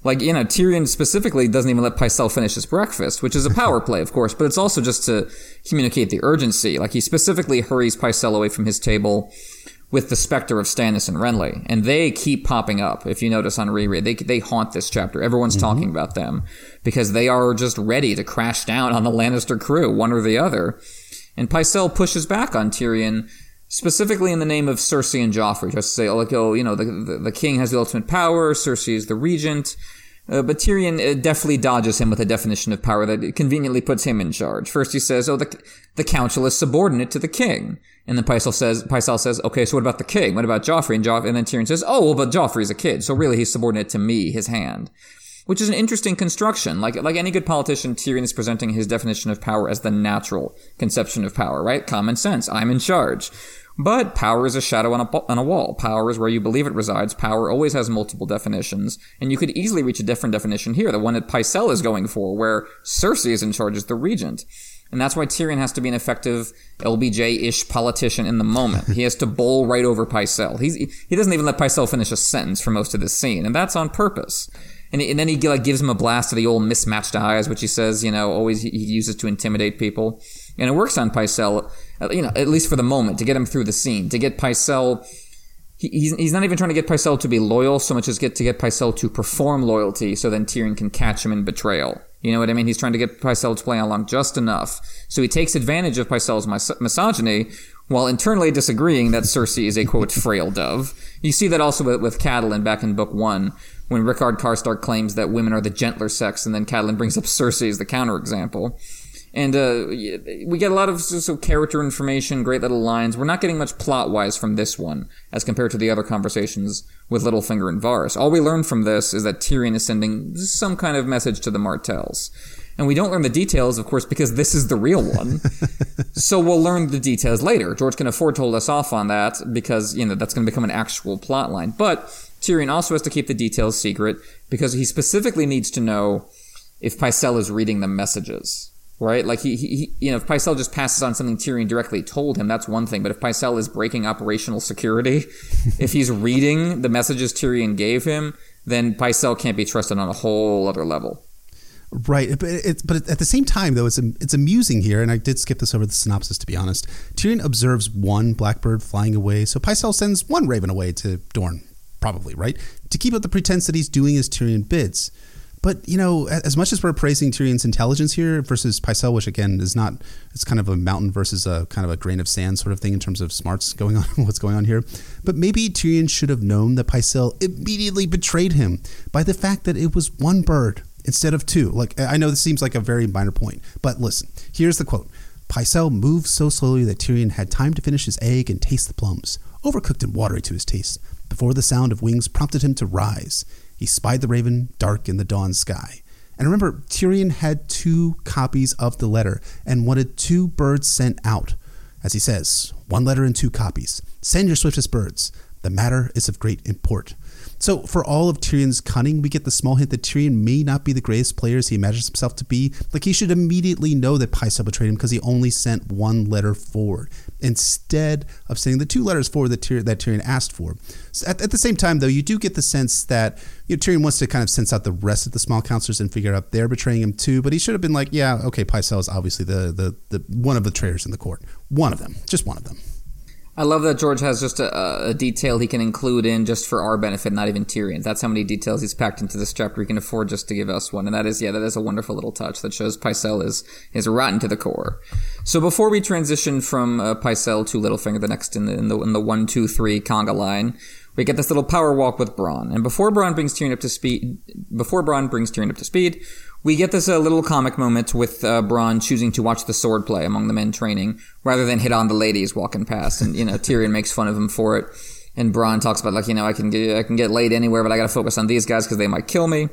Like, you know, Tyrion specifically doesn't even let Pycelle finish his breakfast, which is a power <laughs> play, of course, but it's also just to communicate the urgency. Like, he specifically hurries Pycelle away from his table with the specter of Stannis and Renly, and they keep popping up. If you notice on reread, they they haunt this chapter. Everyone's mm-hmm. talking about them because they are just ready to crash down on the Lannister crew, one or the other. And Pycelle pushes back on Tyrion, specifically in the name of Cersei and Joffrey, just to say, oh, like, oh, you know, the, the the king has the ultimate power, Cersei is the regent. Uh, but Tyrion uh, deftly dodges him with a definition of power that conveniently puts him in charge. First, he says, "Oh, the the council is subordinate to the king," and then Pycelle says, "Pycelle says, okay, so what about the king? What about Joffrey?" And Joff- and then Tyrion says, "Oh, well, but Joffrey's a kid, so really he's subordinate to me, his hand." Which is an interesting construction. Like like any good politician, Tyrion is presenting his definition of power as the natural conception of power, right? Common sense. I'm in charge. But power is a shadow on a, on a wall. Power is where you believe it resides. Power always has multiple definitions. And you could easily reach a different definition here, the one that Pycelle is going for, where Cersei is in charge as the regent. And that's why Tyrion has to be an effective LBJ-ish politician in the moment. he has to <laughs> bowl right over Pycelle. He's, he doesn't even let Pycelle finish a sentence for most of this scene, and that's on purpose. And, and then he like gives him a blast of the old mismatched eyes, which he says, you know, always he uses to intimidate people. And it works on Pycelle, uh, you know, at least for the moment, to get him through the scene, to get. He, he's, he's not even trying to get Pycelle to be loyal so much as get to get Pycelle to perform loyalty, so then Tyrion can catch him in betrayal. You know what I mean? He's trying to get Pycelle to play along just enough. So he takes advantage of Pycelle's mis- misogyny while internally disagreeing that Cersei is a quote <laughs> frail dove. You see that also with, with Catelyn back in book one, when Rickard Karstark claims that women are the gentler sex, and then Catelyn brings up Cersei as the counterexample. And uh, we get a lot of, of character information, great little lines. We're not getting much plot wise from this one as compared to the other conversations with Littlefinger and Varys. All we learn from this is that Tyrion is sending some kind of message to the Martells. And we don't learn the details, of course, because this is the real one. <laughs> so we'll learn the details later. George can afford to hold us off on that because, you know, that's going to become an actual plot line. But Tyrion also has to keep the details secret because he specifically needs to know if Pycelle is reading the messages right? Like he, he, you know, if Pycelle just passes on something Tyrion directly told him, that's one thing. But if Pycelle is breaking operational security, <laughs> if he's reading the messages Tyrion gave him, then Pycelle can't be trusted on a whole other level. Right, but it's but at the same time though it's it's amusing here, and I did skip this over the synopsis to be honest. Tyrion observes one blackbird flying away, so Pycelle sends one raven away to Dorne, probably right, to keep up the pretense that he's doing as Tyrion bids. But you know, as much as we're praising Tyrion's intelligence here versus Pycelle, which again is not, it's kind of a mountain versus a kind of a grain of sand sort of thing in terms of smarts going on, <laughs> what's going on here. But maybe Tyrion should have known that Pycelle immediately betrayed him by the fact that it was one bird instead of two. Like I know this seems like a very minor point, but listen, here's the quote: Pycelle moved so slowly that Tyrion had time to finish his egg and taste the plums, overcooked and watery to his taste, before the sound of wings prompted him to rise. He spied the raven dark in the dawn sky. And remember, Tyrion had two copies of the letter and wanted two birds sent out. As he says, one letter and two copies. Send your swiftest birds. The matter is of great import. So, for all of Tyrion's cunning, we get the small hint that Tyrion may not be the greatest player as he imagines himself to be. Like, he should immediately know that Pycelle betrayed him because he only sent one letter forward instead of sending the two letters forward that, Tyrion, that Tyrion asked for. So at, at, the same time, though, you do get the sense that you know, Tyrion wants to kind of sense out the rest of the small counselors and figure out they're betraying him too. But he should have been like, yeah, okay, Pycelle is obviously the, the, the one of the traitors in the court. One of them. Just one of them. I love that George has just a, a, detail he can include in just for our benefit, not even Tyrion's. That's how many details he's packed into this chapter. He can afford just to give us one, and that is, yeah, that is a wonderful little touch that shows Pycelle is is rotten to the core. So before we transition from uh, Pycelle to Littlefinger, the next in the in the, in the one two three conga line, we get this little power walk with Bronn. And before Bronn brings Tyrion up to speed, before Bronn brings Tyrion up to speed, we get this uh, little comic moment with uh, Bronn choosing to watch the sword play among the men training rather than hit on the ladies walking past. And, you know, <laughs> Tyrion makes fun of him for it. And Bronn talks about like, you know, I can get, I can get laid anywhere, but I got to focus on these guys because they might kill me.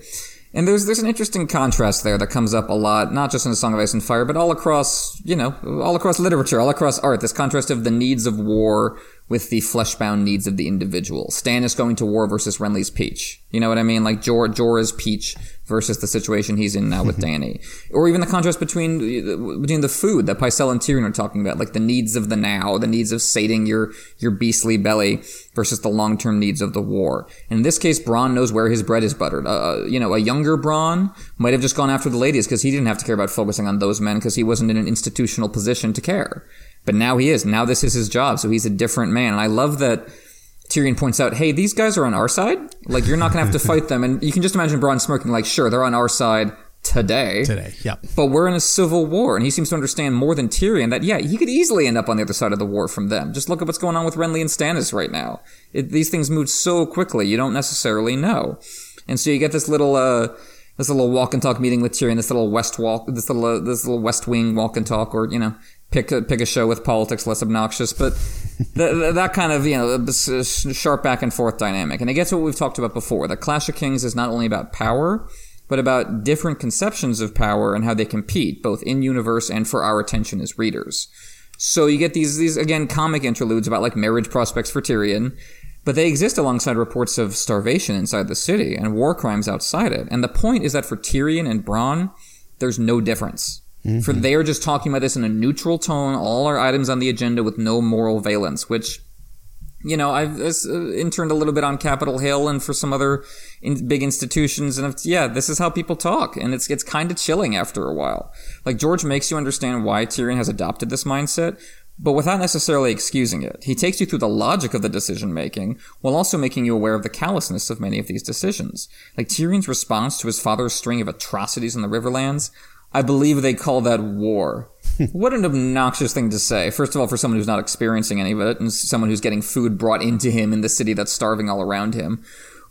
And there's there's an interesting contrast there that comes up a lot, not just in A Song of Ice and Fire, but all across, you know, all across literature, all across art. This contrast of the needs of war with the fleshbound needs of the individual. Stannis going to war versus Renly's Peach. You know what I mean? Like Jor- Jorah's Peach versus the situation he's in now with <laughs> Dany. Or even the contrast between between the food that Pycelle and Tyrion are talking about, like the needs of the now, the needs of sating your your beastly belly versus the long term needs of the war. And in this case, Bronn knows where his bread is buttered. Uh, uh you know, a younger Bronn might have just gone after the ladies because he didn't have to care about focusing on those men because he wasn't in an institutional position to care. But now he is. Now this is his job. So he's a different man. And I love that Tyrion points out, hey, these guys are on our side. Like, you're not going to have to fight them. And you can just imagine Bronn smirking, like, sure, they're on our side today. Today, yep. But we're in a civil war. And he seems to understand more than Tyrion that, yeah, he could easily end up on the other side of the war from them. Just look at what's going on with Renly and Stannis right now. It, these things move so quickly, you don't necessarily know. And so you get this little, uh, this little walk and talk meeting with Tyrion, this little West walk, this little, uh, this little West Wing walk and talk, or, you know, pick a, pick a show with politics less obnoxious, but the, that kind of you know sharp back and forth dynamic, and it gets what we've talked about before. The Clash of Kings is not only about power, but about different conceptions of power and how they compete, both in universe and for our attention as readers. So you get these these again comic interludes about like marriage prospects for Tyrion. But they exist alongside reports of starvation inside the city and war crimes outside it. And the point is that for Tyrion and Bronn, there's no difference. Mm-hmm. For they are just talking about this in a neutral tone, all our items on the agenda with no moral valence, which, you know, I've uh, interned a little bit on Capitol Hill and for some other in big institutions, and yeah, this is how people talk, and it's it's kind of chilling after a while. Like George makes you understand why Tyrion has adopted this mindset, but without necessarily excusing it. He takes you through the logic of the decision making while also making you aware of the callousness of many of these decisions. Like Tyrion's response to his father's string of atrocities in the Riverlands, I believe they call that war. <laughs> what an obnoxious thing to say. First of all, for someone who's not experiencing any of it, and someone who's getting food brought into him in the city that's starving all around him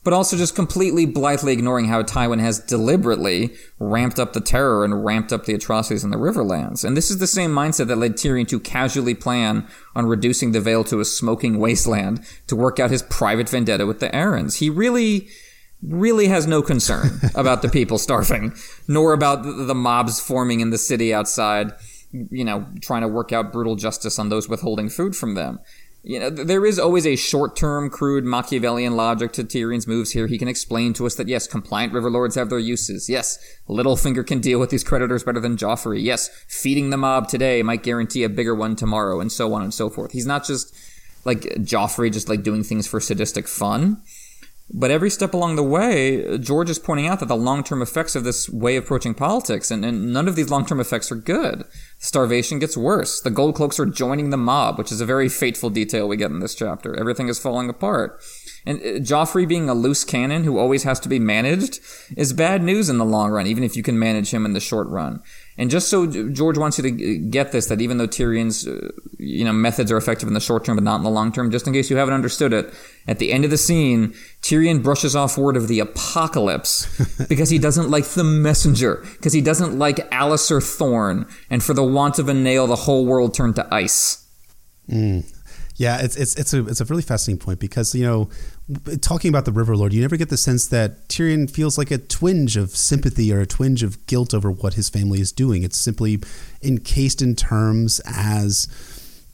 but also just completely blithely ignoring how Tywin has deliberately ramped up the terror and ramped up the atrocities in the Riverlands. And this is the same mindset that led Tyrion to casually plan on reducing the Vale to a smoking wasteland to work out his private vendetta with the Arryns. He really, really has no concern <laughs> about the people starving, nor about the mobs forming in the city outside, you know, trying to work out brutal justice on those withholding food from them you know, there is always a short-term, crude Machiavellian logic to Tyrion's moves here. He can explain to us that yes, compliant river lords have their uses. Yes, Littlefinger can deal with these creditors better than Joffrey. Yes, feeding the mob today might guarantee a bigger one tomorrow, and so on and so forth. He's not just like Joffrey, just like doing things for sadistic fun. But every step along the way, George is pointing out that the long term effects of this way of approaching politics, and, and none of these long term effects are good. Starvation gets worse. The Gold Cloaks are joining the mob, which is a very fateful detail we get in this chapter. Everything is falling apart. And uh, Joffrey being a loose cannon who always has to be managed is bad news in the long run, even if you can manage him in the short run. And just so George wants you to get this, that even though Tyrion's, uh, you know, methods are effective in the short term but not in the long term, just in case you haven't understood it, at the end of the scene, Tyrion brushes off word of the apocalypse <laughs> because he doesn't like the messenger, because he doesn't like Alliser Thorne, and for the want of a nail, the whole world turned to ice. Mm. Yeah, it's it's it's a it's a really fascinating point because you know talking about the River Lord, you never get the sense that Tyrion feels like a twinge of sympathy or a twinge of guilt over what his family is doing. It's simply encased in terms as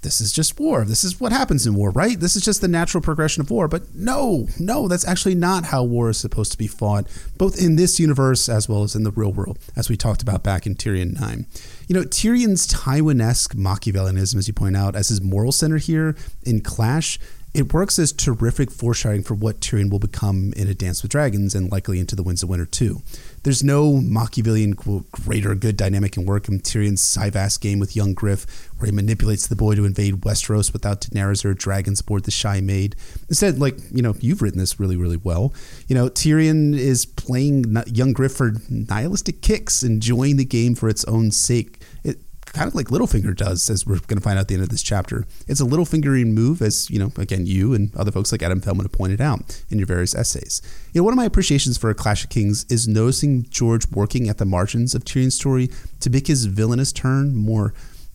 this is just war. This is what happens in war, right? This is just the natural progression of war. But no, no, that's actually not how war is supposed to be fought, both in this universe as well as in the real world, as we talked about back in Tyrion 9. You know, Tyrion's Tywin-esque Machiavellianism, as you point out, as his moral center here in Clash, it works as terrific foreshadowing for what Tyrion will become in A Dance with Dragons and likely into The Winds of Winter too. There's no Machiavellian quote, greater good dynamic in work in Tyrion's Cyvasse game with young Griff, where he manipulates the boy to invade Westeros without Daenerys or dragons aboard the Shy Maid. Instead, like, you know, you've written this really, really well. You know, Tyrion is playing young Griff for nihilistic kicks, enjoying the game for its own sake kind of like Littlefinger does, as we're going to find out at the end of this chapter. It's a little Littlefingering move, as you know, again, you and other folks like Adam Feldman have pointed out in your various essays. You know, one of my appreciations for A Clash of Kings is noticing George working at the margins of Tyrion's story to make his villainous turn more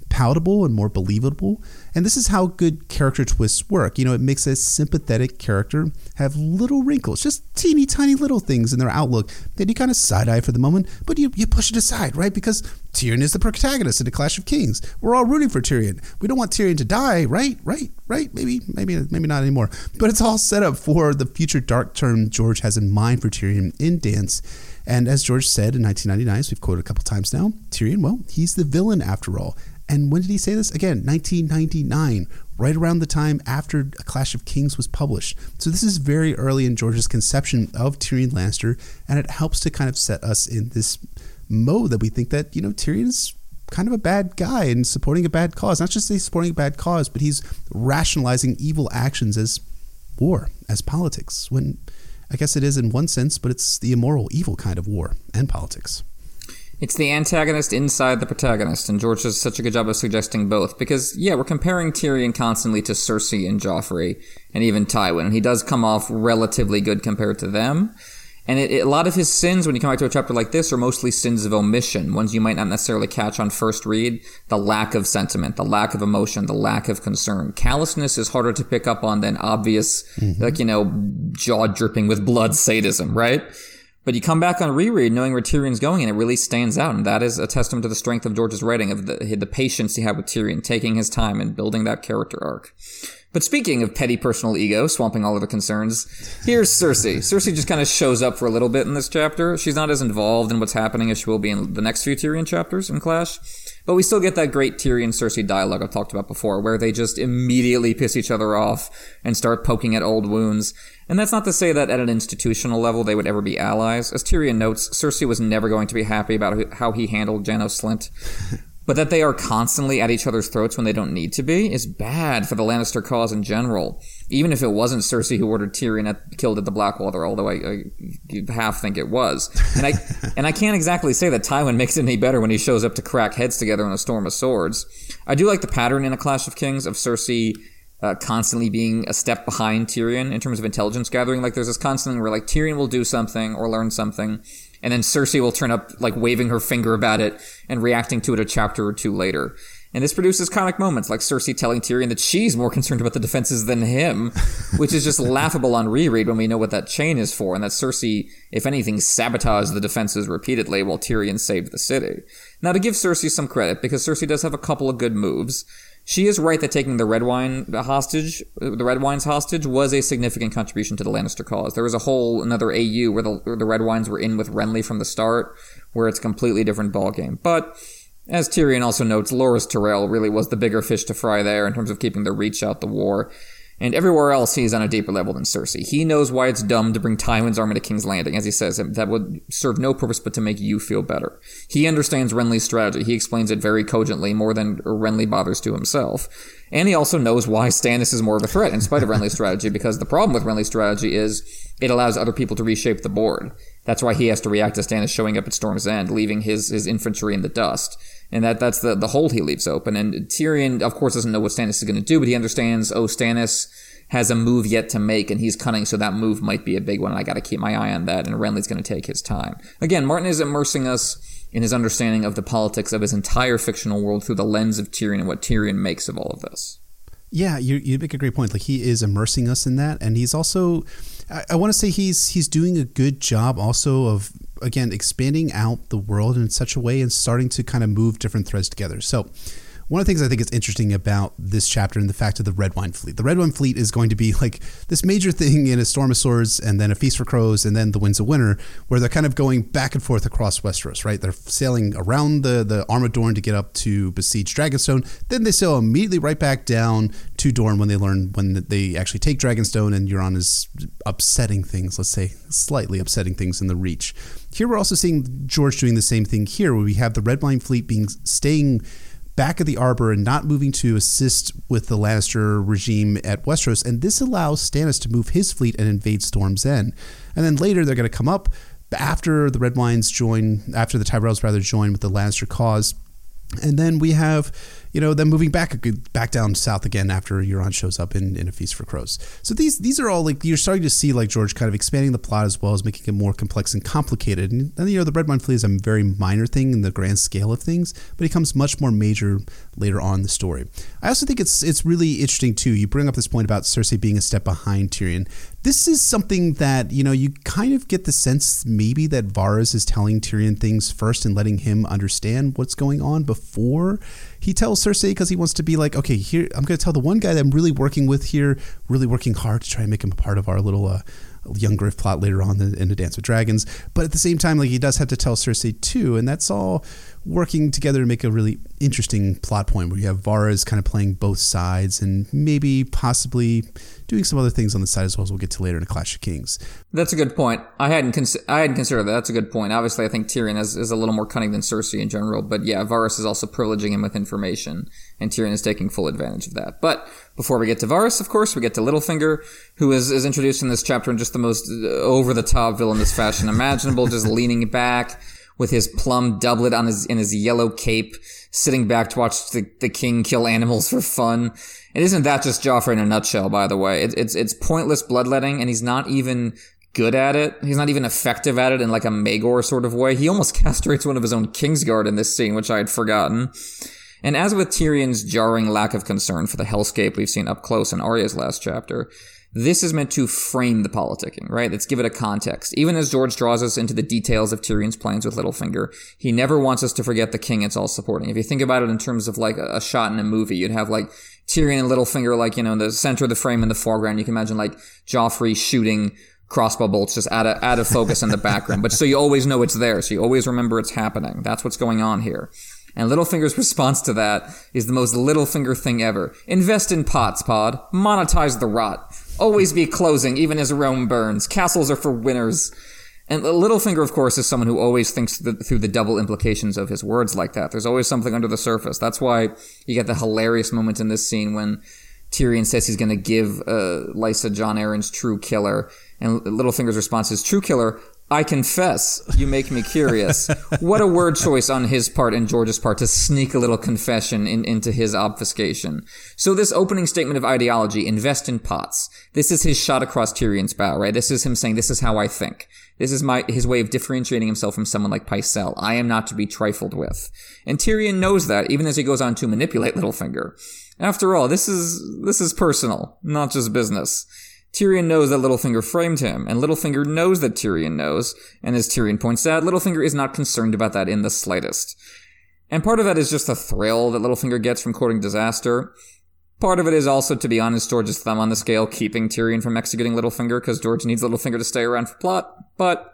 palatable and more believable. And this is how good character twists work. You know, it makes a sympathetic character have little wrinkles, just teeny tiny little things in their outlook that you kind of side eye for the moment, but you, you push it aside, right? Because Tyrion is the protagonist in the Clash of Kings. We're all rooting for Tyrion. We don't want Tyrion to die, right? Right? Right? Maybe, maybe, maybe not anymore. But it's all set up for the future dark turn George has in mind for Tyrion in Dance. And as George said in 1999, as we've quoted a couple times now, Tyrion, well, he's the villain after all. And when did he say this? Again, 1999, right around the time after A Clash of Kings was published. So this is very early in George's conception of Tyrion Lannister, and it helps to kind of set us in this mode that we think that, you know, Tyrion's kind of a bad guy and supporting a bad cause. Not just he's supporting a bad cause, but he's rationalizing evil actions as war, as politics, when I guess it is in one sense, but it's the immoral, evil kind of war and politics. It's the antagonist inside the protagonist, and George does such a good job of suggesting both. Because, yeah, we're comparing Tyrion constantly to Cersei and Joffrey, and even Tywin, and he does come off relatively good compared to them. And it, it, a lot of his sins, when you come back to a chapter like this, are mostly sins of omission, ones you might not necessarily catch on first read. The lack of sentiment, the lack of emotion, the lack of concern. Callousness is harder to pick up on than obvious, mm-hmm. like, you know, jaw dripping with blood sadism, right? But you come back on reread knowing where Tyrion's going, and it really stands out. And that is a testament to the strength of George's writing, of the, the patience he had with Tyrion, taking his time and building that character arc. But speaking of petty personal ego swamping all of the concerns, here's Cersei. Cersei just kind of shows up for a little bit in this chapter. She's not as involved in what's happening as she will be in the next few Tyrion chapters in Clash. But we still get that great Tyrion Cersei dialogue I've talked about before, where they just immediately piss each other off and start poking at old wounds. And that's not to say that at an institutional level they would ever be allies. As Tyrion notes, Cersei was never going to be happy about how he handled Janos Slynt. <laughs> but that they are constantly at each other's throats when they don't need to be is bad for the Lannister cause in general. Even if it wasn't Cersei who ordered Tyrion at, killed at the Blackwater, although I, I half think it was. And I <laughs> and I can't exactly say that Tywin makes it any better when he shows up to crack heads together in a storm of swords. I do like the pattern in A Clash of Kings of Cersei uh, constantly being a step behind Tyrion in terms of intelligence gathering. Like there's this constant thing where like Tyrion will do something or learn something, and then Cersei will turn up like waving her finger about it and reacting to it a chapter or two later. And this produces comic moments like Cersei telling Tyrion that she's more <laughs> concerned about the defenses than him, which is just laughable on reread when we know what that chain is for, and that Cersei, if anything, sabotaged the defenses repeatedly while Tyrion saved the city. Now, to give Cersei some credit, because Cersei does have a couple of good moves, she is right that taking the Redwyne hostage, the Redwynes hostage, was a significant contribution to the Lannister cause. There was a whole another AU where the, where the Redwynes were in with Renly from the start, where it's a completely different ballgame. But as Tyrion also notes, Loras Tyrell really was the bigger fish to fry there in terms of keeping the Reach out the war. And everywhere else, he's on a deeper level than Cersei. He knows why it's dumb to bring Tywin's army to King's Landing, as he says, that would serve no purpose but to make you feel better. He understands Renly's strategy. He explains it very cogently, more than Renly bothers to himself. And he also knows why Stannis is more of a threat in spite of Renly's <laughs> strategy, because the problem with Renly's strategy is it allows other people to reshape the board. That's why he has to react to Stannis showing up at Storm's End, leaving his, his infantry in the dust and that that's the the hole he leaves open. And Tyrion, of course, doesn't know what Stannis is going to do, but he understands. Oh, Stannis has a move yet to make, and he's cunning, so that move might be a big one. And I got to keep my eye on that. And Renly's going to take his time. Again, Martin is immersing us in his understanding of the politics of his entire fictional world through the lens of Tyrion and what Tyrion makes of all of this. Yeah, you, you make a great point. Like he is immersing us in that, and he's also, I, I want to say he's he's doing a good job also of again expanding out the world in such a way and starting to kind of move different threads together. So one of the things I think is interesting about this chapter and the fact of the Redwyne Fleet. The Redwyne Fleet is going to be like this major thing in A Storm of Swords and then A Feast for Crows and then The Winds of Winter, where they're kind of going back and forth across Westeros, right? They're sailing around the, the Arm of Dorne to get up to besiege Dragonstone. Then they sail immediately right back down to Dorne when they learn when they actually take Dragonstone and Euron is upsetting things, let's say slightly upsetting things in the Reach. Here we're also seeing George doing the same thing here, where we have the Redwyne Fleet being staying back at the Arbor and not moving to assist with the Lannister regime at Westeros. And this allows Stannis to move his fleet and invade Storm's End. And then later they're going to come up after the Redwynes join, after the Tyrells rather join with the Lannister cause. And then we have you know, then moving back back down south again after Euron shows up in, in A Feast for Crows. So these these are all like you're starting to see like George kind of expanding the plot as well as making it more complex and complicated. And, and you know, the Redwyne Fleet is a very minor thing in the grand scale of things, but it becomes much more major later on in the story. I also think it's it's really interesting too. You bring up this point about Cersei being a step behind Tyrion. This is something that you know you kind of get the sense maybe that Varys is telling Tyrion things first and letting him understand what's going on before he tells Cersei because he wants to be like, okay, here I'm going to tell the one guy that I'm really working with here, really working hard to try and make him a part of our little uh, young Griff plot later on in, in the Dance with Dragons. But at the same time, like he does have to tell Cersei too, and that's all working together to make a really interesting plot point where you have Varys kind of playing both sides and maybe possibly doing some other things on the side as well as we'll get to later in a Clash of Kings. That's a good point. I hadn't cons- I hadn't considered that. That's a good point. Obviously, I think Tyrion is, is a little more cunning than Cersei in general, but yeah, Varys is also privileging him with information, and Tyrion is taking full advantage of that. But before we get to Varys, of course, we get to Littlefinger, who is, is introduced in this chapter in just the most uh, over the top villainous fashion imaginable, just <laughs> leaning back with his plum doublet on his in his yellow cape, sitting back to watch the, the king kill animals for fun. And isn't that just Joffrey in a nutshell? By the way, it, it's it's pointless bloodletting, and he's not even good at it. He's not even effective at it in like a Maegor sort of way. He almost <laughs> castrates one of his own Kingsguard in this scene, which I had forgotten. And as with Tyrion's jarring lack of concern for the hellscape we've seen up close in Arya's last chapter, this is meant to frame the politicking, right? Let's give it a context. Even as George draws us into the details of Tyrion's plans with Littlefinger, he never wants us to forget the king it's all supporting. If you think about it in terms of like a, shot in a movie, you'd have like Tyrion and Littlefinger, like, you know, in the center of the frame in the foreground. You can imagine like Joffrey shooting crossbow bolts just out of, out of focus in the background. But so you always know it's there. So you always remember it's happening. That's what's going on here. And Littlefinger's response to that is the most Littlefinger thing ever. Invest in pots, pod. Monetize the rot always be closing, even as Rome burns. Castles are for winners. And Littlefinger, of course, is someone who always thinks th- through the double implications of his words like that. There's always something under the surface. That's why you get the hilarious moment in this scene when Tyrion says he's going to give uh, Lysa Jon Arryn's true killer, and Littlefinger's response is, "True killer, I confess, you make me curious. what a word choice on his part and George's part to sneak a little confession in, into his obfuscation. So this opening statement of ideology, invest in pots. This is his shot across Tyrion's bow, right? This is him saying, this is how I think. This is my, his way of differentiating himself from someone like Pycelle. I am not to be trifled with. And Tyrion knows that, even as he goes on to manipulate Littlefinger. After all, this is, this is personal, not just business. Tyrion knows that Littlefinger framed him, and Littlefinger knows that Tyrion knows, and as Tyrion points out, Littlefinger is not concerned about that in the slightest. And part of that is just the thrill that Littlefinger gets from courting disaster. Part of it is also, to be honest, George's thumb on the scale, keeping Tyrion from executing Littlefinger, because George needs Littlefinger to stay around for plot. But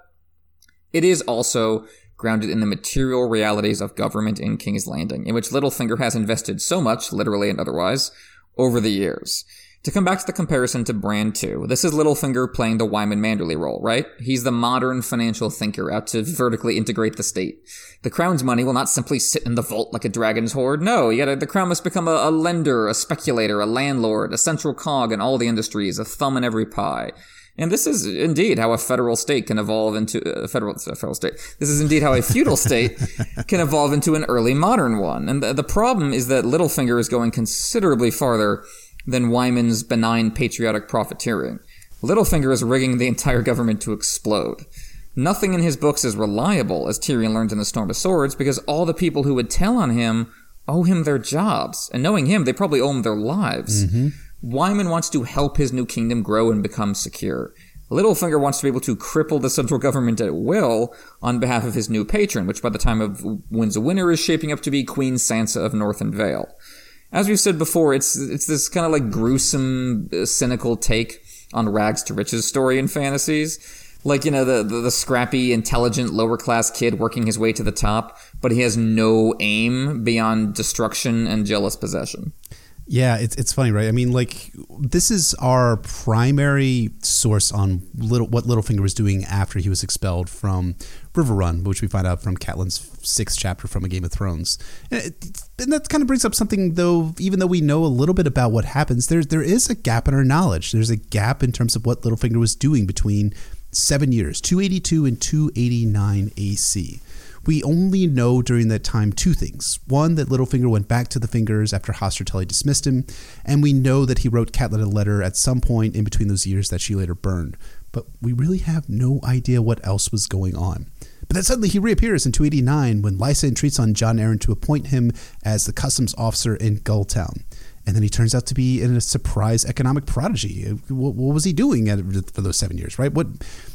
it is also grounded in the material realities of government in King's Landing, in which Littlefinger has invested so much, literally and otherwise, over the years. To come back to the comparison to Bran 2, this is Littlefinger playing the Wyman Manderly role, right? He's the modern financial thinker out to vertically integrate the state. The crown's money will not simply sit in the vault like a dragon's hoard. No, you gotta, the crown must become a, a lender, a speculator, a landlord, a central cog in all the industries, a thumb in every pie. And this is indeed how a federal state can evolve into uh, a federal, a federal state. This is indeed how a feudal state <laughs> can evolve into an early modern one. And the, the problem is that Littlefinger is going considerably farther than Wyman's benign patriotic profiteering. Littlefinger is rigging the entire government to explode. Nothing in his books is reliable, as Tyrion learns in The Storm of Swords, because all the people who would tell on him owe him their jobs. And knowing him, they probably owe him their lives. Mm-hmm. Wyman wants to help his new kingdom grow and become secure. Littlefinger wants to be able to cripple the central government at will on behalf of his new patron, which by the time of Winds of Winter is shaping up to be Queen Sansa of North and Vale as we've said before, it's it's this kind of like gruesome, uh, cynical take on rags to riches story in fantasies. Like you know the, the, the scrappy, intelligent, lower class kid working his way to the top, but he has no aim beyond destruction and jealous possession. Yeah, it's it's funny, right? I mean, like this is our primary source on little what Littlefinger was doing after he was expelled from Riverrun, which we find out from Catelyn's sixth chapter from A Game of Thrones. And, it, and that kind of brings up something, though. Even though we know a little bit about what happens, there there is a gap in our knowledge. There's a gap in terms of what Littlefinger was doing between seven years, 282 and 289 AC we only know during that time two things. One, that Littlefinger went back to the Fingers after Hoster Tully dismissed him, and we know that he wrote Catelyn a letter at some point in between those years that she later burned. But we really have no idea what else was going on. But then suddenly he reappears in 289 when Lysa entreats on Jon Arryn to appoint him as the customs officer in Gulltown and then he turns out to be in a surprise economic prodigy. What, what was he doing at, for those seven years, right? What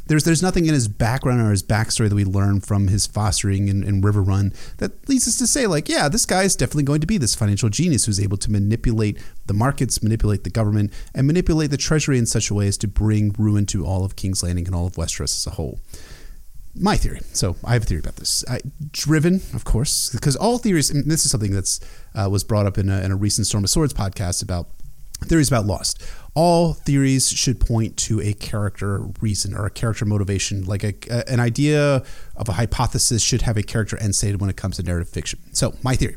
there's there's nothing in his background or his backstory that we learn from his fostering in, in Riverrun that leads us to say like, yeah, this guy is definitely going to be this financial genius who's able to manipulate the markets, manipulate the government, and manipulate the treasury in such a way as to bring ruin to all of King's Landing and all of Westeros as a whole my theory. So I have a theory about this. I, driven, of course, because all theories. This is something that's uh, was brought up in a, in a recent Storm of Swords podcast about theories about Lost. All theories should point to a character reason or a character motivation. Like a, a, an idea of a hypothesis should have a character end state when it comes to narrative fiction. So my theory,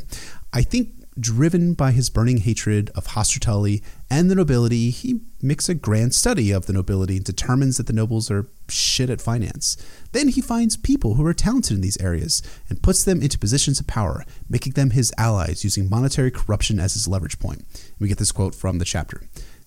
I think driven by his burning hatred of Hoster Tully and the nobility, he makes a grand study of the nobility and determines that the nobles are shit at finance. Then he finds people who are talented in these areas and puts them into positions of power, making them his allies using monetary corruption as his leverage point. We get this quote from the chapter.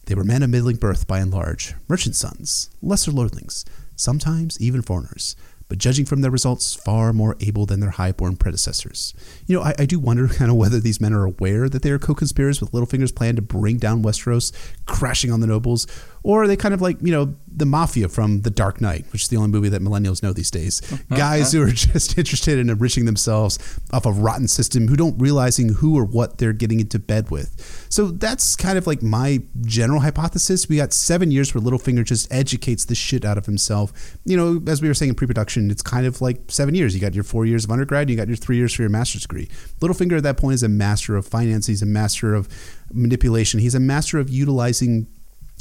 They were men of middling birth by and large, merchant sons, lesser lordlings, sometimes even foreigners but judging from their results, far more able than their highborn predecessors. You know, I, I do wonder <laughs> kind of whether these men are aware that they are co-conspirators with Littlefinger's plan to bring down Westeros, crashing on the nobles, or are they kind of like, you know, the mafia from The Dark Knight, which is the only movie that millennials know these days. Uh-huh. Guys who are <laughs> just interested in enriching themselves off a rotten system who don't realizing who or what they're getting into bed with. So that's kind of like my general hypothesis. We got seven years where Littlefinger just educates the shit out of himself. You know, as we were saying in pre-production, it's kind of like seven years. You got your four years of undergrad, you got your three years for your master's degree. Littlefinger at that point is a master of finance. He's a master of manipulation. He's a master of utilizing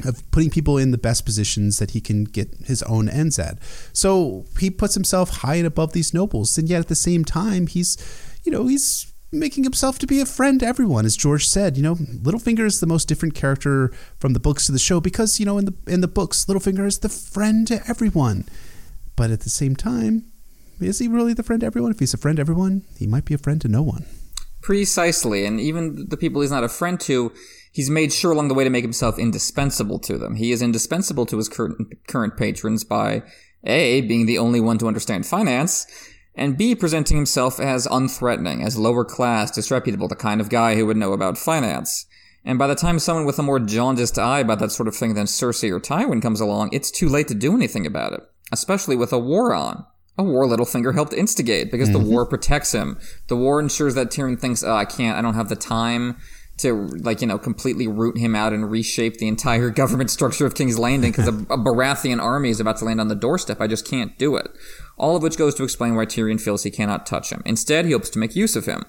of putting people in the best positions that he can get his own ends at. So he puts himself high and above these nobles, and yet at the same time, he's, you know, he's making himself to be a friend to everyone, as George said. You know, Littlefinger is the most different character from the books to the show because you know in the in the books, Littlefinger is the friend to everyone, but at the same time, is he really the friend to everyone? If he's a friend to everyone, he might be a friend to no one. Precisely, and even the people he's not a friend to he's made sure along the way to make himself indispensable to them. He is indispensable to his current, current patrons by A, being the only one to understand finance, and B, presenting himself as unthreatening, as lower class, disreputable, the kind of guy who would know about finance. And by the time someone with a more jaundiced eye about that sort of thing than Cersei or Tywin comes along, it's too late to do anything about it, especially with a war on. A war Littlefinger helped instigate because mm-hmm. the war protects him. The war ensures that Tyrion thinks, oh, I can't, I don't have the time to like you know completely root him out and reshape the entire <laughs> government structure of King's Landing because a, a Baratheon army is about to land on the doorstep. I just can't do it. All of which goes to explain why Tyrion feels he cannot touch him. Instead, he hopes to make use of him.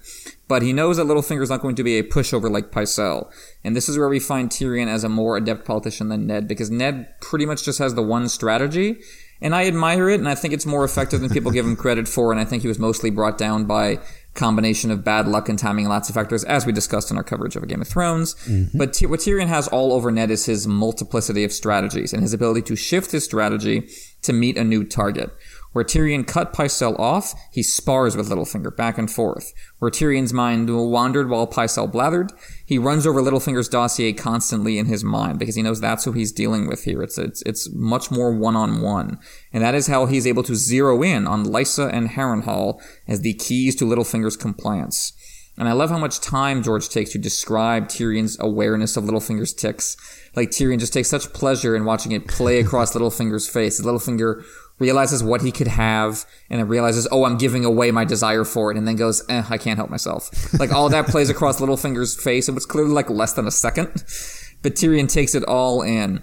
But he knows that Littlefinger is not going to be a pushover like Pycelle. And this is where we find Tyrion as a more adept politician than Ned, because Ned pretty much just has the one strategy. And I admire it, and I think it's more effective than people give him credit for, and I think he was mostly brought down by combination of bad luck and timing and lots of factors, as we discussed in our coverage of A Game of Thrones. Mm-hmm. But T- what Tyrion has all over Ned is his multiplicity of strategies and his ability to shift his strategy to meet a new target. Where Tyrion cut Pycelle off, he spars with Littlefinger back and forth. Where Tyrion's mind wandered while Pycelle blathered, he runs over Littlefinger's dossier constantly in his mind because he knows that's who he's dealing with here. It's it's it's much more one on one, and that is how he's able to zero in on Lysa and Harrenhal as the keys to Littlefinger's compliance. And I love how much time George takes to describe Tyrion's awareness of Littlefinger's ticks. Like Tyrion just takes such pleasure in watching it play across <laughs> Littlefinger's face. Littlefinger realizes what he could have, and then realizes, oh, I'm giving away my desire for it, and then goes, eh, I can't help myself. Like all that plays across Littlefinger's face. It was clearly like less than a second, but Tyrion takes it all in.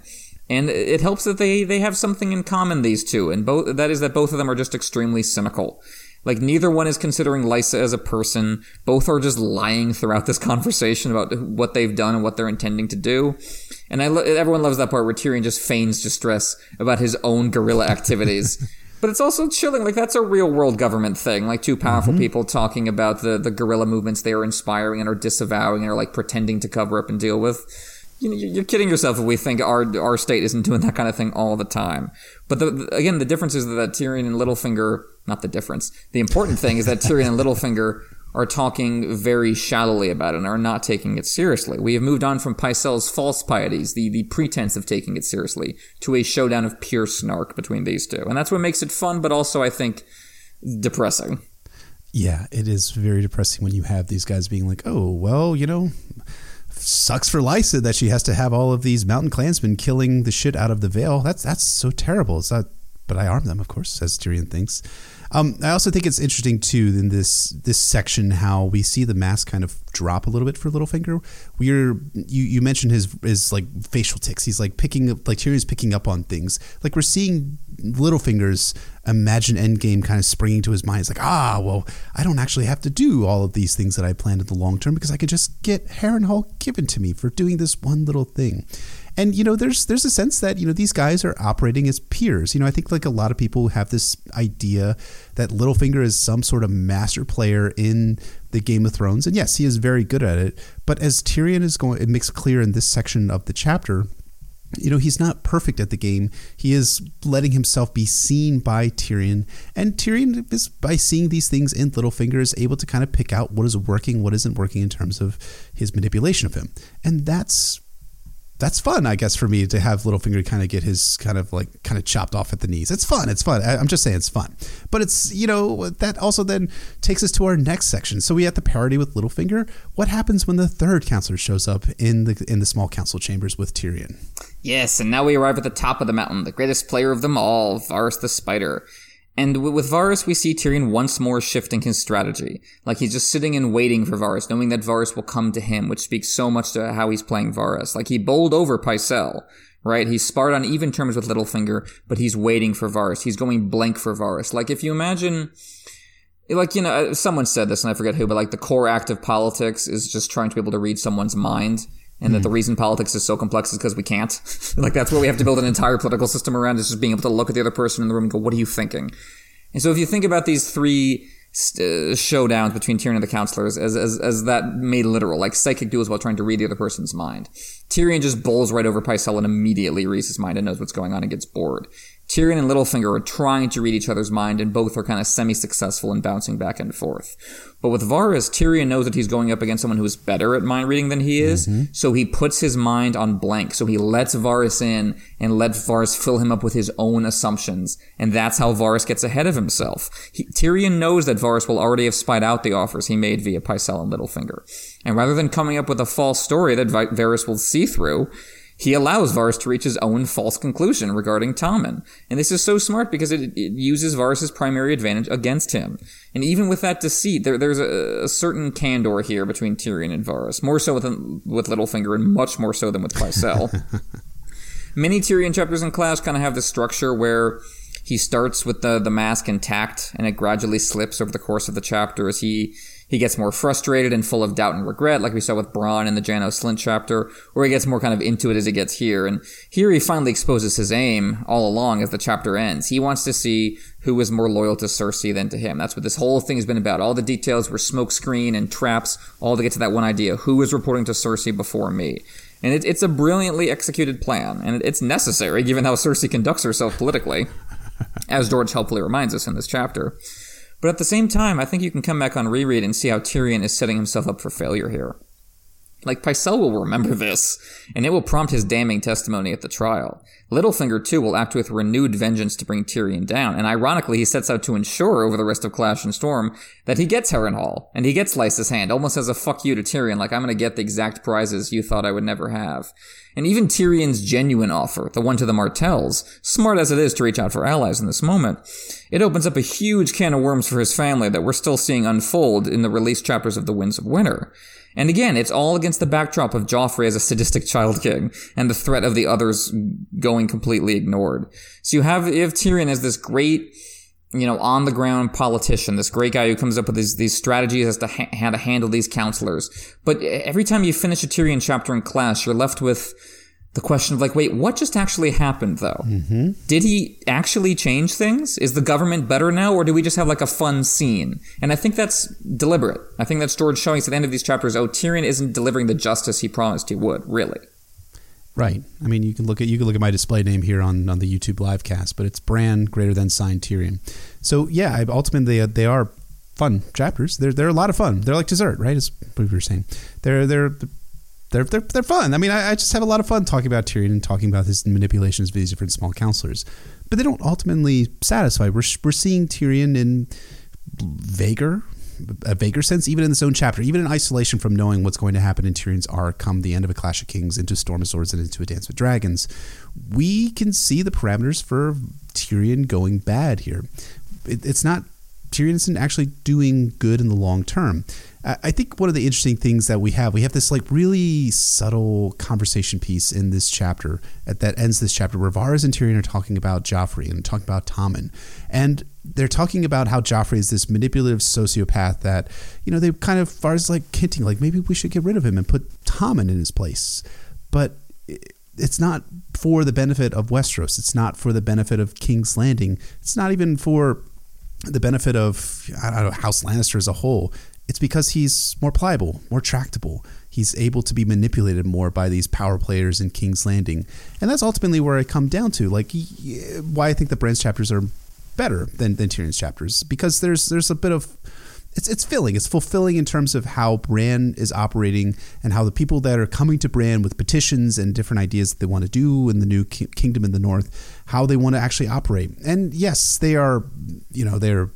And it helps that they, they have something in common, these two, and both, that is that both of them are just extremely cynical. Like neither one is considering Lysa as a person. Both are just lying throughout this <laughs> conversation about what they've done and what they're intending to do. And I lo- everyone loves that part where Tyrion just feigns distress about his own guerrilla activities. <laughs> but it's also chilling. Like that's a real world government thing. Like two powerful mm-hmm. people talking about the the guerrilla movements they are inspiring and are disavowing and are like pretending to cover up and deal with. You know, you're kidding yourself if we think our our state isn't doing that kind of thing all the time. But the, again, the difference is that Tyrion and Littlefinger. Not the difference. The important thing is that Tyrion and Littlefinger are talking very shallowly about it and are not taking it seriously. We have moved on from Pycelle's false pieties, the, the pretense of taking it seriously, to a showdown of pure snark between these two. And that's what makes it fun, but also, I think, depressing. Yeah, it is very depressing when you have these guys being like, oh, well, you know, sucks for Lysa that she has to have all of these mountain clansmen killing the shit out of the Vale. That's that's so terrible. It's not, but I arm them, of course, as Tyrion thinks. Um, I also think it's interesting too in this this section how we see the mask kind of drop a little bit for Littlefinger. We're you you mentioned his his like facial ticks. He's like picking up like Tyrion's picking up on things. Like we're seeing Littlefinger's imagine endgame kind of springing to his mind. It's like ah well I don't actually have to do all of these things that I planned in the long term because I could just get Harrenhal given to me for doing this one little thing. And you know, there's there's a sense that you know these guys are operating as peers. You know, I think like a lot of people have this idea that Littlefinger is some sort of master player in the Game of Thrones, and yes, he is very good at it. But as Tyrion is going, it makes clear in this section of the chapter you know, he's not perfect at the game. He is letting himself be seen by Tyrion. And Tyrion is, by seeing these things in Littlefinger, is able to kind of pick out what is working, what isn't working in terms of his manipulation of him. And that's that's fun, I guess, for me to have Littlefinger kind of get his kind of like kind of chopped off at the knees. It's fun. It's fun. I, am just saying it's fun. But it's, you know, that also then takes us to our next section. So we have the parody with Littlefinger. What happens when the third counselor shows up in the in the small council chambers with Tyrion? Yes, and now we arrive at the top of the mountain, the greatest player of them all, Varys the Spider. And with Varys, we see Tyrion once more shifting his strategy. Like he's just sitting and waiting for Varys, knowing that Varys will come to him, which speaks so much to how he's playing Varys. Like he bowled over Pycelle, right? He's sparred on even terms with Littlefinger, but he's waiting for Varys. He's going blank for Varys. Like if you imagine, like, you know, uh, someone said this and I forget who, but like the core act of politics is just trying to be able to read someone's mind and that the reason politics is so complex is because we can't. <laughs> like that's what we have to build an entire political system around is just being able to look at the other person in the room and go, "What are you thinking?" And so if you think about these three uh, showdowns between Tyrion and the counselors as, as, as that made literal, like psychic duels while trying to read the other person's mind. Tyrion just bowls right over Pycelle and immediately reads his mind and knows what's going on and gets bored. Tyrion and Littlefinger are trying to read each other's mind, and both are kind of semi-successful in bouncing back and forth. But with Varys, Tyrion knows that he's going up against someone who is better at mind reading than he is, mm-hmm. so he puts his mind on blank. So he lets Varys in and lets Varys fill him up with his own assumptions, and that's how Varys gets ahead of himself. He, Tyrion knows that Varys will already have spied out the offers he made via Pycelle and Littlefinger. And rather than coming up with a false story that Varys will see through, he allows Varys to reach his own false conclusion regarding Tommen. And this is so smart because it, it uses Varys' primary advantage against him. And even with that deceit, there, there's a, a, certain candor here between Tyrion and Varys. More so with, with Littlefinger and much more so than with Pycelle. <laughs> Many Tyrion chapters in Clash kind of have this structure where he starts with the, the mask intact and it gradually slips over the course of the chapter as he he gets more frustrated and full of doubt and regret, like we saw with Bronn in the Janos Slynt chapter, or he gets more kind of into it as he gets here. And here he finally exposes his aim all along as the chapter ends. He wants to see who is more loyal to Cersei than to him. That's what this whole thing has been about. All the details were smokescreen and traps, all to get to that one idea. Who is reporting to Cersei before me? And it, it's a brilliantly executed plan, and it's necessary given how Cersei conducts herself politically, <laughs> as George helpfully reminds us in this chapter. But at the same time, I think you can come back on reread and see how Tyrion is setting himself up for failure here. Like, Pycelle will remember this, and it will prompt his damning testimony at the trial. Littlefinger, too, will act with renewed vengeance to bring Tyrion down, and ironically, he sets out to ensure over the rest of Clash and Storm that he gets Harrenhal, and he gets Lysa's hand, almost as a fuck you to Tyrion, like, I'm gonna get the exact prizes you thought I would never have. And even Tyrion's genuine offer, the one to the Martells, smart as it is to reach out for allies in this moment, it opens up a huge can of worms for his family that we're still seeing unfold in the released chapters of The Winds of Winter. And again, it's all against the backdrop of Joffrey as a sadistic child king and the threat of the others going completely ignored. So you have, you have Tyrion as this great, you know, on the ground politician, this great guy who comes up with these, these strategies as to ha- how to handle these counselors. But every time you finish a Tyrion chapter in Clash, you're left with the question of like, wait, what just actually happened though? Mm-hmm. Did he actually change things? Is the government better now, or do we just have like a fun scene? And I think that's deliberate. I think that's George showing us at the end of these chapters, oh, Tyrion isn't delivering the justice he promised he would, really. Right. I mean, you can look at you can look at my display name here on, on the YouTube live cast, but it's Bran greater than sign Tyrion. So yeah, ultimately they, they are fun chapters. They're they're a lot of fun. They're like dessert, right? As we were saying, they're they're they're they're, they're fun. I mean, I, I, just have a lot of fun talking about Tyrion and talking about his manipulations of these different small counselors, but they don't ultimately satisfy. We're we're seeing Tyrion in vaguer a vaguer sense, even in this own chapter, even in isolation from knowing what's going to happen in Tyrion's arc come the end of A Clash of Kings into Storm of Swords and into A Dance with Dragons, we can see the parameters for Tyrion going bad here. It, it's not Tyrion isn't actually doing good in the long term. I think one of the interesting things that we have, we have this like really subtle conversation piece in this chapter that ends this chapter where Varys and Tyrion are talking about Joffrey and talking about Tommen. And they're talking about how Joffrey is this manipulative sociopath that, you know, they kind of, Varys like hinting like maybe we should get rid of him and put Tommen in his place. But it's not for the benefit of Westeros. It's not for the benefit of King's Landing. It's not even for the benefit of I don't know House Lannister as a whole. It's because he's more pliable, more tractable. He's able to be manipulated more by these power players in King's Landing, and that's ultimately where I come down to. Like why I think the Bran's chapters are better than, than Tyrion's chapters because there's there's a bit of it's it's filling. It's fulfilling in terms of how Bran is operating and how the people that are coming to Bran with petitions and different ideas that they want to do in the new ki- kingdom in the north, how they want to actually operate. And yes, they are, you know, they're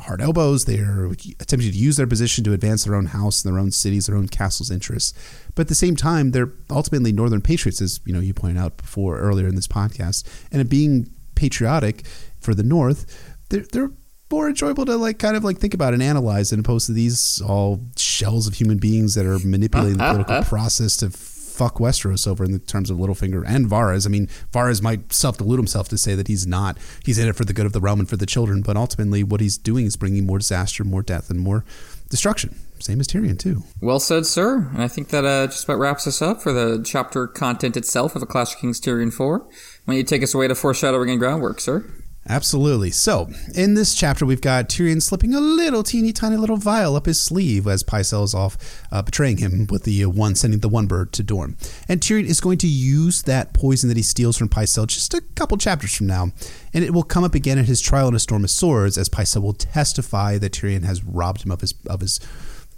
hard elbows. They are attempting to use their position to advance their own house, and their own cities, their own castles' interests. But at the same time, they're ultimately Northern patriots, as you know you pointed out before earlier in this podcast. And being patriotic for the North, they're, they're more enjoyable to like kind of like think about and analyze, as opposed to these all shells of human beings that are manipulating the political <laughs> process to fuck Westeros over in the terms of Littlefinger and Varys. I mean, Varys might self delude himself to say that he's not. He's in it for the good of the realm and for the children, but ultimately, what he's doing is bringing more disaster, more death, and more destruction. Same as Tyrion too. Well said, sir. And I think that uh, just about wraps us up for the chapter content itself of A Clash of Kings Tyrion 4. When you take us away to foreshadowing and groundwork, sir. Absolutely. So, in this chapter, we've got Tyrion slipping a little teeny tiny little vial up his sleeve as Pycelle is off uh, betraying him with the uh, one sending the one bird to Dorne. And Tyrion is going to use that poison that he steals from Pycelle just a couple chapters from now. And it will come up again at his trial in a storm of swords as Pycelle will testify that Tyrion has robbed him of his of his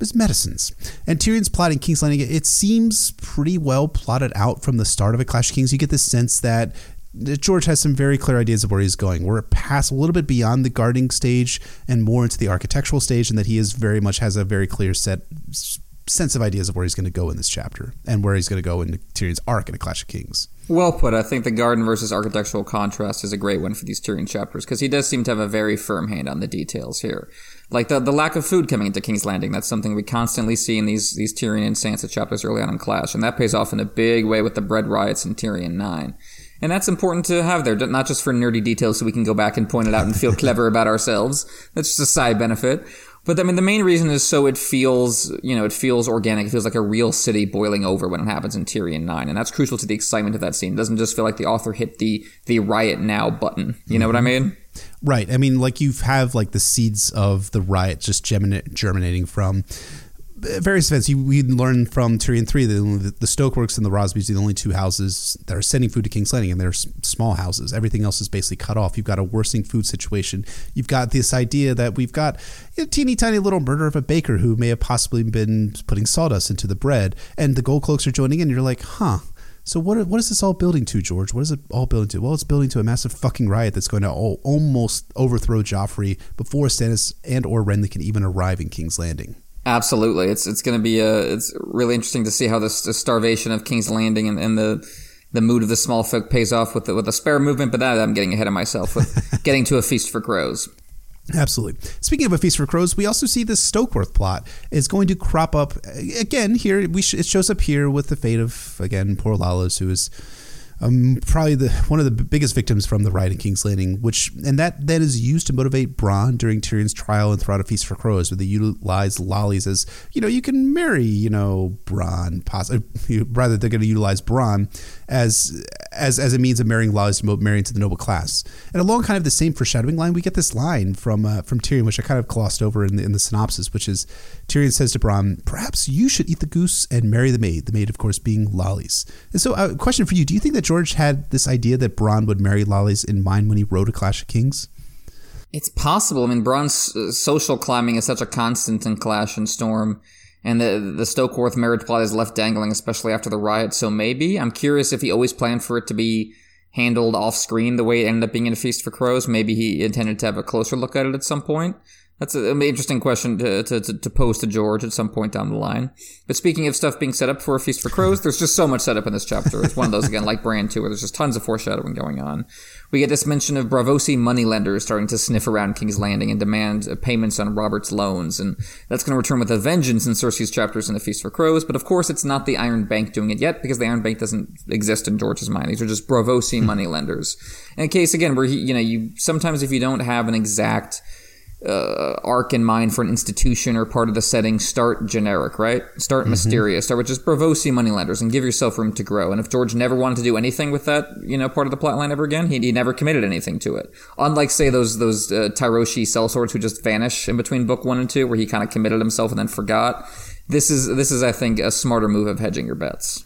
his medicines. And Tyrion's plotting King's Landing, it seems pretty well plotted out from the start of A Clash of Kings. You get the sense that George has some very clear ideas of where he's going. We're past a little bit beyond the gardening stage and more into the architectural stage, and that he is very much has a very clear set sense of ideas of where he's going to go in this chapter and where he's going to go in Tyrion's arc in A Clash of Kings. Well put. I think the garden versus architectural contrast is a great one for these Tyrion chapters because he does seem to have a very firm hand on the details here. Like the, the lack of food coming into King's Landing, that's something we constantly see in these, these Tyrion and Sansa chapters early on in Clash, and that pays off in a big way with the bread riots in Tyrion 9. And that's important to have there, not just for nerdy details so we can go back and point it out and feel <laughs> clever about ourselves. That's just a side benefit. But I mean, the main reason is so it feels, you know, it feels organic. It feels like a real city boiling over when it happens in Tyrion 9. And that's crucial to the excitement of that scene. It doesn't just feel like the author hit the, the riot now button. You know mm-hmm. what I mm-hmm. mean? Right. I mean, like you have like the seeds of the riot just germinating from various events. You, we learn from Tyrion three that the Stokeworths and the Rosbys are the only two houses that are sending food to King's Landing, and they're small houses. Everything else is basically cut off. You've got a worsening food situation. You've got this idea that we've got a teeny tiny little murder of a baker who may have possibly been putting sawdust into the bread, and the Gold Cloaks are joining in. You're like, huh. So what what is this all building to, George? What is it all building to? Well, it's building to a massive fucking riot that's going to almost overthrow Joffrey before Stannis and or Renly can even arrive in King's Landing. Absolutely, it's it's going to be a, it's really interesting to see how this the starvation of King's Landing and, and the the mood of the small folk pays off with the, with the spare movement. But that I'm getting ahead of myself with <laughs> getting to a feast for crows. Absolutely. Speaking of a feast for crows, we also see this Stokeworth plot is going to crop up uh, again here. We sh- it shows up here with the fate of again poor Lollys, who is um, probably the one of the biggest victims from the riot in King's Landing, which and that then is used to motivate Bronn during Tyrion's trial and throughout a feast for crows, where they utilize Lollys as you know you can marry you know Bronn, possibly uh, <laughs> rather they're going to utilize Bronn as as as a means of marrying Lollys to marry into the noble class. And along kind of the same foreshadowing line, we get this line from uh, from Tyrion, which I kind of glossed over in the, in the synopsis, which is Tyrion says to Bronn, "Perhaps you should eat the goose and marry the maid. The maid, of course, being Lollys." And so, a uh, question for you: Do you think that George had this idea that Bronn would marry Lollys in mind when he wrote A Clash of Kings? It's possible. I mean, Bronn's uh, social climbing is such a constant in Clash and Storm, and the the Stokeworth marriage plot is left dangling, especially after the riot. So maybe I'm curious if he always planned for it to be handled off screen the way it ended up being in a Feast for Crows. Maybe he intended to have a closer look at it at some point. That's an interesting question to, to, to, pose to George at some point down the line. But speaking of stuff being set up for a Feast for Crows, there's just so much set up in this chapter. It's one of those, again, like Bran 2, where there's just tons of foreshadowing going on. We get this mention of Braavosi moneylenders starting to sniff around King's Landing and demand payments on Robert's loans, and that's going to return with a vengeance in Cersei's chapters in the Feast for Crows. But of course, it's not the Iron Bank doing it yet, because the Iron Bank doesn't exist in George's mind. These are just Braavosi hmm. moneylenders. In a case, again, where he, you know, you sometimes if you don't have an exact uh, arc in mind for an institution or part of the setting, start generic, right? Start mm-hmm. mysterious. Start with just Braavosi moneylenders and give yourself room to grow. And if George never wanted to do anything with that, you know, part of the plotline ever again, he, he never committed anything to it. Unlike, say, those those uh, Tyroshi sellswords who just vanish in between book one and two, where he kind of committed himself and then forgot. This is this is, I think, a smarter move of hedging your bets.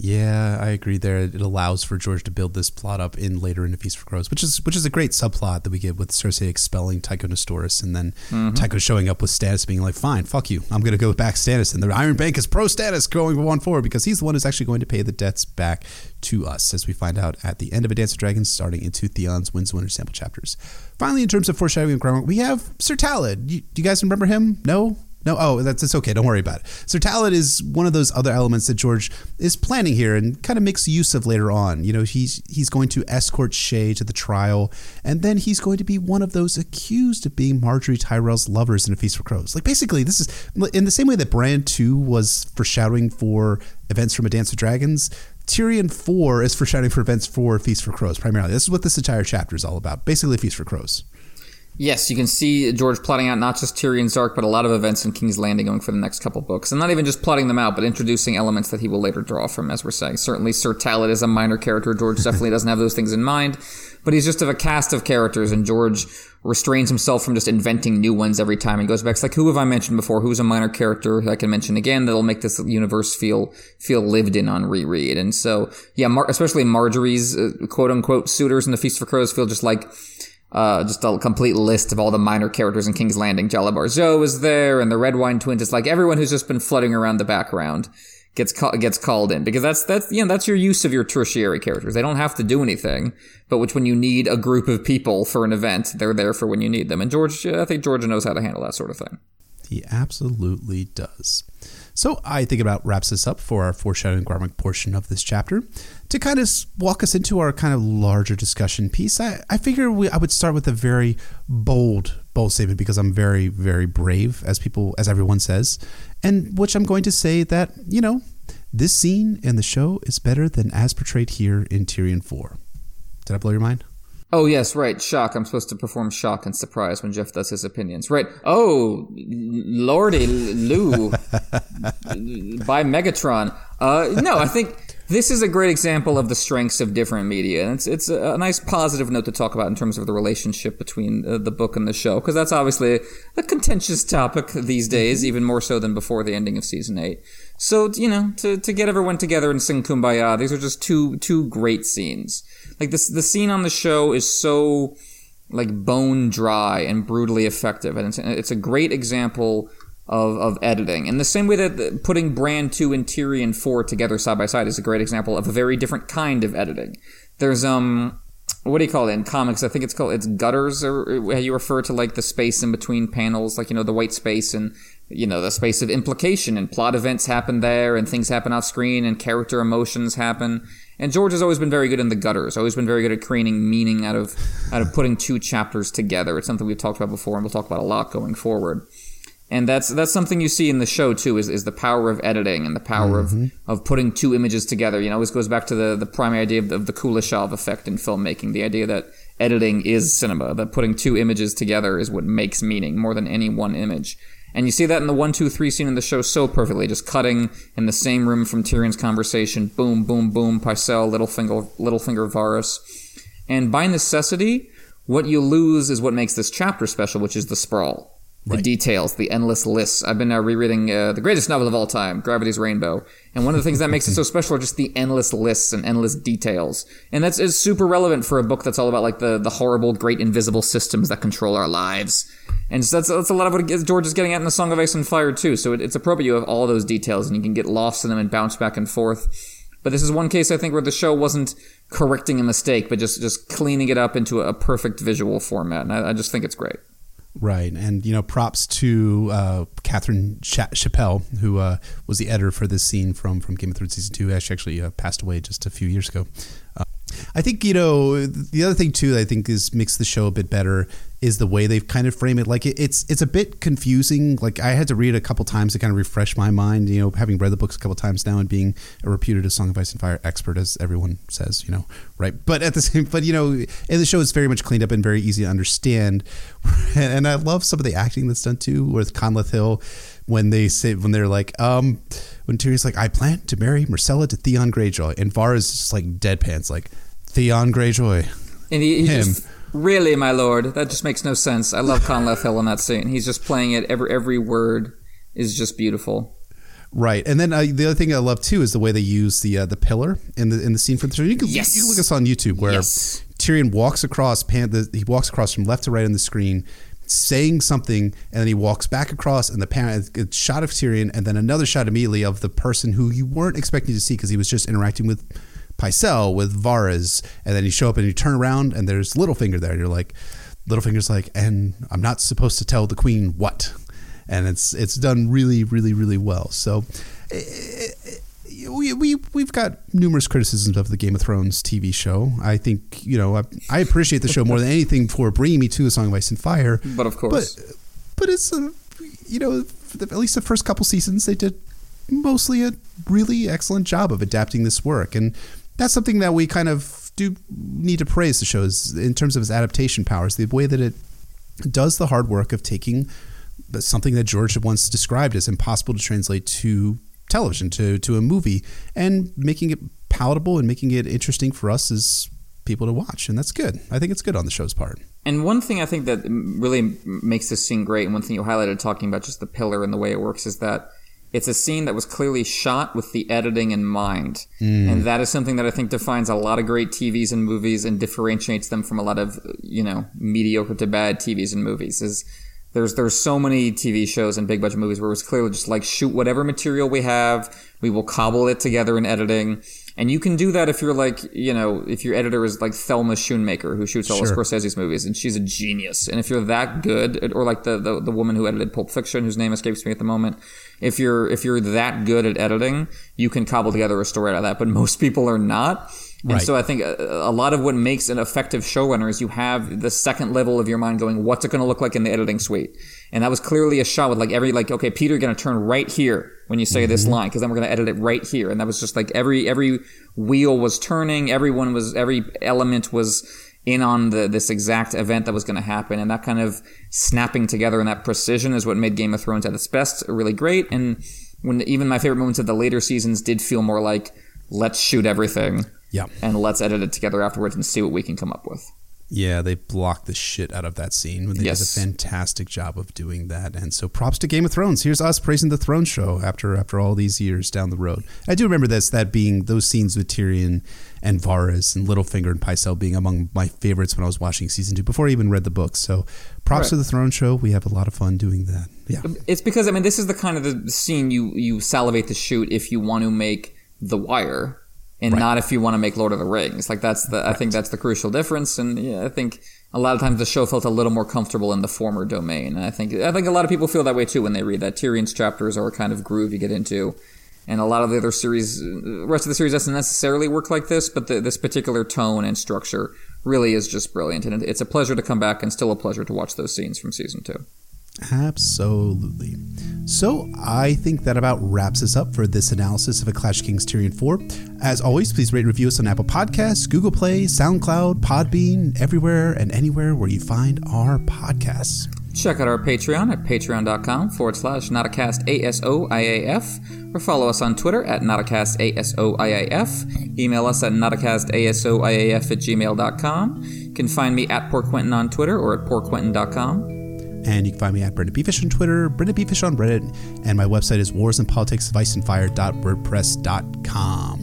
Yeah, I agree. There, it allows for George to build this plot up in later in *A Feast for Crows, which is which is a great subplot that we get with Cersei expelling Tycho Nestoris, and then mm-hmm. Tycho showing up with Stannis being like, "Fine, fuck you, I'm going to go back Stannis," and the Iron Bank is pro Stannis going one forward because he's the one who's actually going to pay the debts back to us, as we find out at the end of *A Dance of Dragons*, starting into Theon's Winds Winter sample chapters. Finally, in terms of foreshadowing and groundwork, we have Sir Tallad. You, do you guys remember him? No, No, oh, that's it's okay. Don't worry about it. So Talon is one of those other elements that George is planning here and kind of makes use of later on. You know, he's he's going to escort Shae to the trial, and then he's going to be one of those accused of being Margaery Tyrell's lovers in A Feast for Crows. Like basically, this is in the same way that Bran Two was foreshadowing for events from A Dance with Dragons. Tyrion 4 is foreshadowing for events for Feast for Crows, primarily. This is what this entire chapter is all about. Basically, Feast for Crows. Yes, you can see George plotting out not just Tyrion's arc, but a lot of events in King's Landing going for the next couple books. And not even just plotting them out, but introducing elements that he will later draw from, as we're saying. Certainly, Sir Talon is a minor character. George definitely doesn't have those things in mind, but he's just of a cast of characters, and George restrains himself from just inventing new ones every time. He goes back, it's like, who have I mentioned before? Who's a minor character I can mention again that'll make this universe feel, feel lived in on reread? And so, yeah, Mar- especially Margaery's uh, quote unquote suitors in the Feast for Crows feel just like, uh, just a complete list of all the minor characters in King's Landing. Jalabhar Xho is there, and the Redwyne Twins. It's like everyone who's just been floating around the background gets gets called in because that's that's you know that's your use of your tertiary characters. They don't have to do anything, but which when you need a group of people for an event, they're there for when you need them. And George, I think Georgia knows how to handle that sort of thing. He absolutely does. So I think about wraps this up for our foreshadowing Garmic portion of this chapter. To kind of walk us into our kind of larger discussion piece, I, I figure we, I would start with a very bold, bold statement because I'm very, very brave, as people, as everyone says, and which I'm going to say that you know this scene in the show is better than as portrayed here in Tyrion Four. Did I blow your mind? Oh yes, right. Shock. I'm supposed to perform shock and surprise when Jeff does his opinions. Right. Oh, Lordy Lou <laughs> by Megatron. Uh, no, I think this is a great example of the strengths of different media, and it's it's a nice positive note to talk about in terms of the relationship between uh, the book and the show, because that's obviously a contentious topic these days, even more so than before the ending of season eight. So you know, to to get everyone together and sing "Kumbaya," these are just two two great scenes. Like this, the scene on the show is so like bone dry and brutally effective, and it's, it's a great example of, of editing. In the same way that putting Bran 2 and Tyrion 4 together side by side is a great example of a very different kind of editing. There's, um, what do you call it in comics? I think it's called, it's gutters, or how you refer to like the space in between panels, like, you know, the white space and, you know, the space of implication and plot events happen there and things happen off screen and character emotions happen. And George has always been very good in the gutters. Always been very good at creating meaning out of out of putting two chapters together. It's something we've talked about before, and we'll talk about a lot going forward and that's that's something you see in the show too is, is the power of editing and the power mm-hmm. of, of putting two images together. You know this goes back to the, the primary idea of the, of the kuleshov effect in filmmaking the idea that editing is cinema that putting two images together is what makes meaning more than any one image. And you see that in the one two three scene in the show so perfectly just cutting in the same room from tyrion's conversation boom boom boom pycelle littlefinger littlefinger varys and by necessity what you lose is what makes this chapter special which is the sprawl the right. details, the endless lists. I've been now rereading uh, the greatest novel of all time, Gravity's Rainbow, and one of the things that makes it so <laughs> special are just the endless lists and endless details. And that's is super relevant for a book that's all about like the the horrible, great invisible systems that control our lives. And so that's that's a lot of what George is getting at in the Song of Ice and Fire too. So it, it's appropriate you have all those details and you can get lost in them and bounce back and forth. But this is one case I think where the show wasn't correcting a mistake, but just just cleaning it up into a perfect visual format. And I, I just think it's great. Right, and you know, props to uh, Catherine Ch- Chappell, who uh, was the editor for this scene from from Game of Thrones season two. She actually uh, passed away just a few years ago. I think you know the other thing too. That I think is makes the show a bit better is the way they've kind of framed it. Like it, it's it's a bit confusing. Like I had to read it a couple times to kind of refresh my mind. You know, having read the books a couple times now and being a reputed A Song of Ice and Fire expert, as everyone says. You know, right? But at the <laughs> same, but you know, and the show is very much cleaned up and very easy to understand. <laughs> And I love some of the acting that's done too with Conleth Hill when they say when they're like, um, when Tyrion's like, I plan to marry Myrcella to Theon Greyjoy, and Varys just like deadpans like Theon Greyjoy. And he, him. Just, really, my lord, that just makes no sense. I love Conleth Hill in that scene. He's just playing it. Every every word is just beautiful. Right, and then uh, the other thing I love too is the way they use the uh, the pillar in the in the scene from the show. You can, yes. you can look us on YouTube where yes. Tyrion walks across pan, the, he walks across from left to right on the screen, saying something, and then he walks back across, and the pan, a shot of Tyrion, and then another shot immediately of the person who you weren't expecting to see because he was just interacting with Pycelle with Varys, and then you show up and you turn around and there's Littlefinger there. And you're like, Littlefinger's like, and I'm not supposed to tell the queen what. and it's it's done really, really, really well. So. It, it, we, we we've got numerous criticisms of the Game of Thrones TV show. I think you know I, I appreciate the show more than anything for bringing me to A Song of Ice and Fire. But of course, but, but it's a, you know at least the first couple seasons they did mostly a really excellent job of adapting this work, and that's something that we kind of do need to praise the show is in terms of its adaptation powers, the way that it does the hard work of taking something that George once described as impossible to translate to television to to a movie and making it palatable and making it interesting for us as people to watch. And that's good. I think it's good on the show's part. And one thing i think that really makes this scene great and one thing you highlighted talking about just the pillar and the way it works is that it's a scene that was clearly shot with the editing in mind mm. and that is something that i think defines a lot of great tvs and movies and differentiates them from a lot of you know mediocre to bad tvs and movies is there's there's so many TV shows and big budget movies where it's clearly just like shoot whatever material we have, we will cobble it together in editing. And you can do that if you're like, you know, if your editor is like Thelma Schoonmaker, who shoots all sure. of Scorsese's movies, and she's a genius. And if you're that good, or like the, the, the woman who edited Pulp Fiction, whose name escapes me at the moment, if you're if you're that good at editing, you can cobble together a story out of that. But <laughs> most people are not. And right. so I think a, a, lot of what makes an effective showrunner is you have the second level of your mind going, what's it going to look like in the editing suite? And that was clearly a shot with like every, like, okay, Peter, you're going to turn right here when you say mm-hmm. this line, because then we're going to edit it right here. And that was just like every, every wheel was turning. Everyone was, every element was in on the, this exact event that was going to happen. And that kind of snapping together and that precision is what made Game of Thrones at its best really great. And when even my favorite moments of the later seasons did feel more like, let's shoot everything yeah. And let's edit it together afterwards and see what we can come up with. Yeah, they blocked the shit out of that scene. They yes. did a fantastic job of doing that. And so props to Game of Thrones. Here's us praising the Throne Show after after all these years down the road. I do remember this that being those scenes with Tyrion and Varys and Littlefinger and Pycelle being among my favorites when I was watching season two before I even read the books. So props right. to the Throne Show. We have a lot of fun doing that. Yeah. Um, it's because I mean this is the kind of the scene you you salivate to shoot if you want to make The Wire and right. not if you want to make Lord of the Rings. Like that's the right. I think that's the crucial difference. And yeah, I think a lot of times the show felt a little more comfortable in the former domain. And I think I think a lot of people feel that way too when they read that Tyrion's chapters are a kind of groove you get into. And a lot of the other series, rest of the series doesn't necessarily work like this, but the, this particular tone and structure really is just brilliant. And it's a pleasure to come back and still a pleasure to watch those scenes from season two. Absolutely. So I think that about wraps us up for this analysis of A Clash Kings Tyrion 4. As always, please rate and review us on Apple Podcasts, Google Play, SoundCloud, Podbean, everywhere and anywhere where you find our podcasts. Check out our Patreon at patreon.com forward slash notacast ASOIAF or follow us on Twitter at notacast ASOIAF. Email us at notacastasoiaf at gmail.com. You can find me at Poor Quentyn on Twitter or at poorquentin.com. And you can find me at BryndenBFish on Twitter, BryndenBFish on Reddit, and my website is warsandpoliticsoficeandfire.wordpress.com.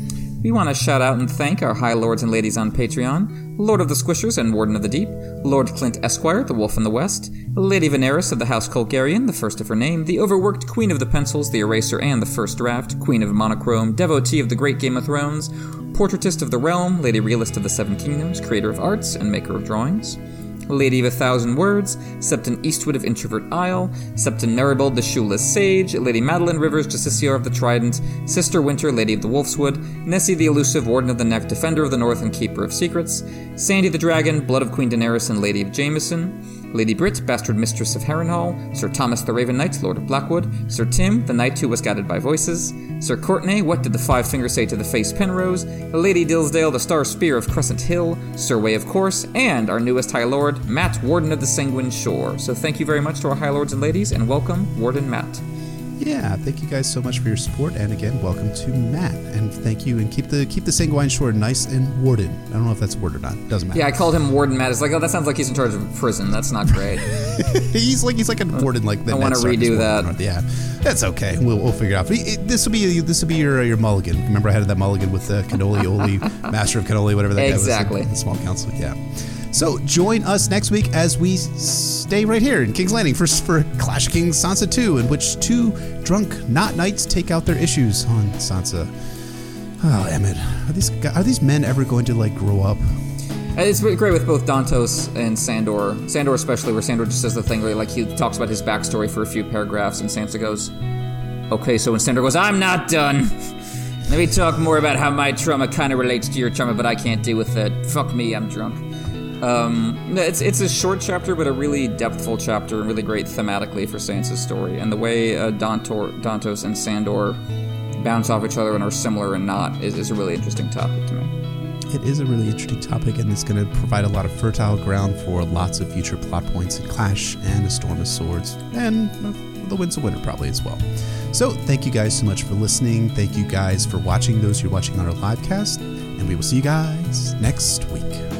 We want to shout out and thank our high lords and ladies on Patreon Lord of the Squishers and Warden of the Deep, Lord Clint Esquire, the Wolf in the West, Lady Veneris of the House Colgarian, the first of her name, the overworked Queen of the Pencils, the Eraser, and the First Draft, Queen of Monochrome, devotee of the Great Game of Thrones, portraitist of the realm, Lady Realist of the Seven Kingdoms, creator of arts, and maker of drawings. Lady of a Thousand Words, Septon Eastwood of Introvert Isle, Septon Meribald the Shoeless Sage, Lady Madeline Rivers, Justiciar of the Trident, Sister Winter, Lady of the Wolfswood, Nessie the Elusive, Warden of the Neck, Defender of the North, and Keeper of Secrets, Sandy the Dragon, Blood of Queen Daenerys, and Lady of Jameson, Lady Brit, Bastard Mistress of Harrenhal, Sir Thomas the Raven Knight, Lord of Blackwood, Sir Tim, the Knight who was guided by voices, Sir Courtenay, what did the Five Fingers say to the face Penrose, Lady Dillsdale, the Star Spear of Crescent Hill, Sir Way of Course, and our newest High Lord, Matt, Warden of the Sanguine Shore. So thank you very much to our High Lords and Ladies, and welcome, Warden Matt yeah, thank you guys so much for your support, and again, welcome to Matt, and thank you, and keep the keep the sanguine shore nice and warden. I don't know if that's a word or not. Doesn't matter. Yeah, I called him Warden Matt. It's like, oh, that sounds like he's in charge of prison. That's not great. <laughs> he's like he's like a warden, like the I want to redo that. Yeah, that's okay. We'll, we'll figure it out. This will be this will be your your mulligan. Remember, I had that mulligan with the cannoli, oli, <laughs> master of cannoli, whatever that exactly. guy was. Exactly. Small council. Yeah. So join us next week as we stay right here in King's Landing for, for Clash of Kings Sansa 2, in which two drunk not knights take out their issues on Sansa. Ah, oh, Emmett, are these are these men ever going to like grow up? It's great with both Dantos and Sandor. Sandor especially, where Sandor just says the thing where like he talks about his backstory for a few paragraphs, and Sansa goes, "Okay," so when Sandor goes, "I'm not done." <laughs> Let me talk more about how my trauma kind of relates to your trauma, but I can't deal with it. Fuck me, I'm drunk. Um, it's it's a short chapter, but a really depthful chapter, and really great thematically for Sansa's story. And the way uh, Dantor, Dantos and Sandor bounce off each other and are similar and not is, is a really interesting topic to me it is a really interesting topic and it's going to provide a lot of fertile ground for lots of future plot points in Clash and A Storm of Swords, and The Winds of Winter probably as well. So, thank you guys so much for listening. Thank you guys for watching, those who are watching on our live cast, and we will see you guys next week.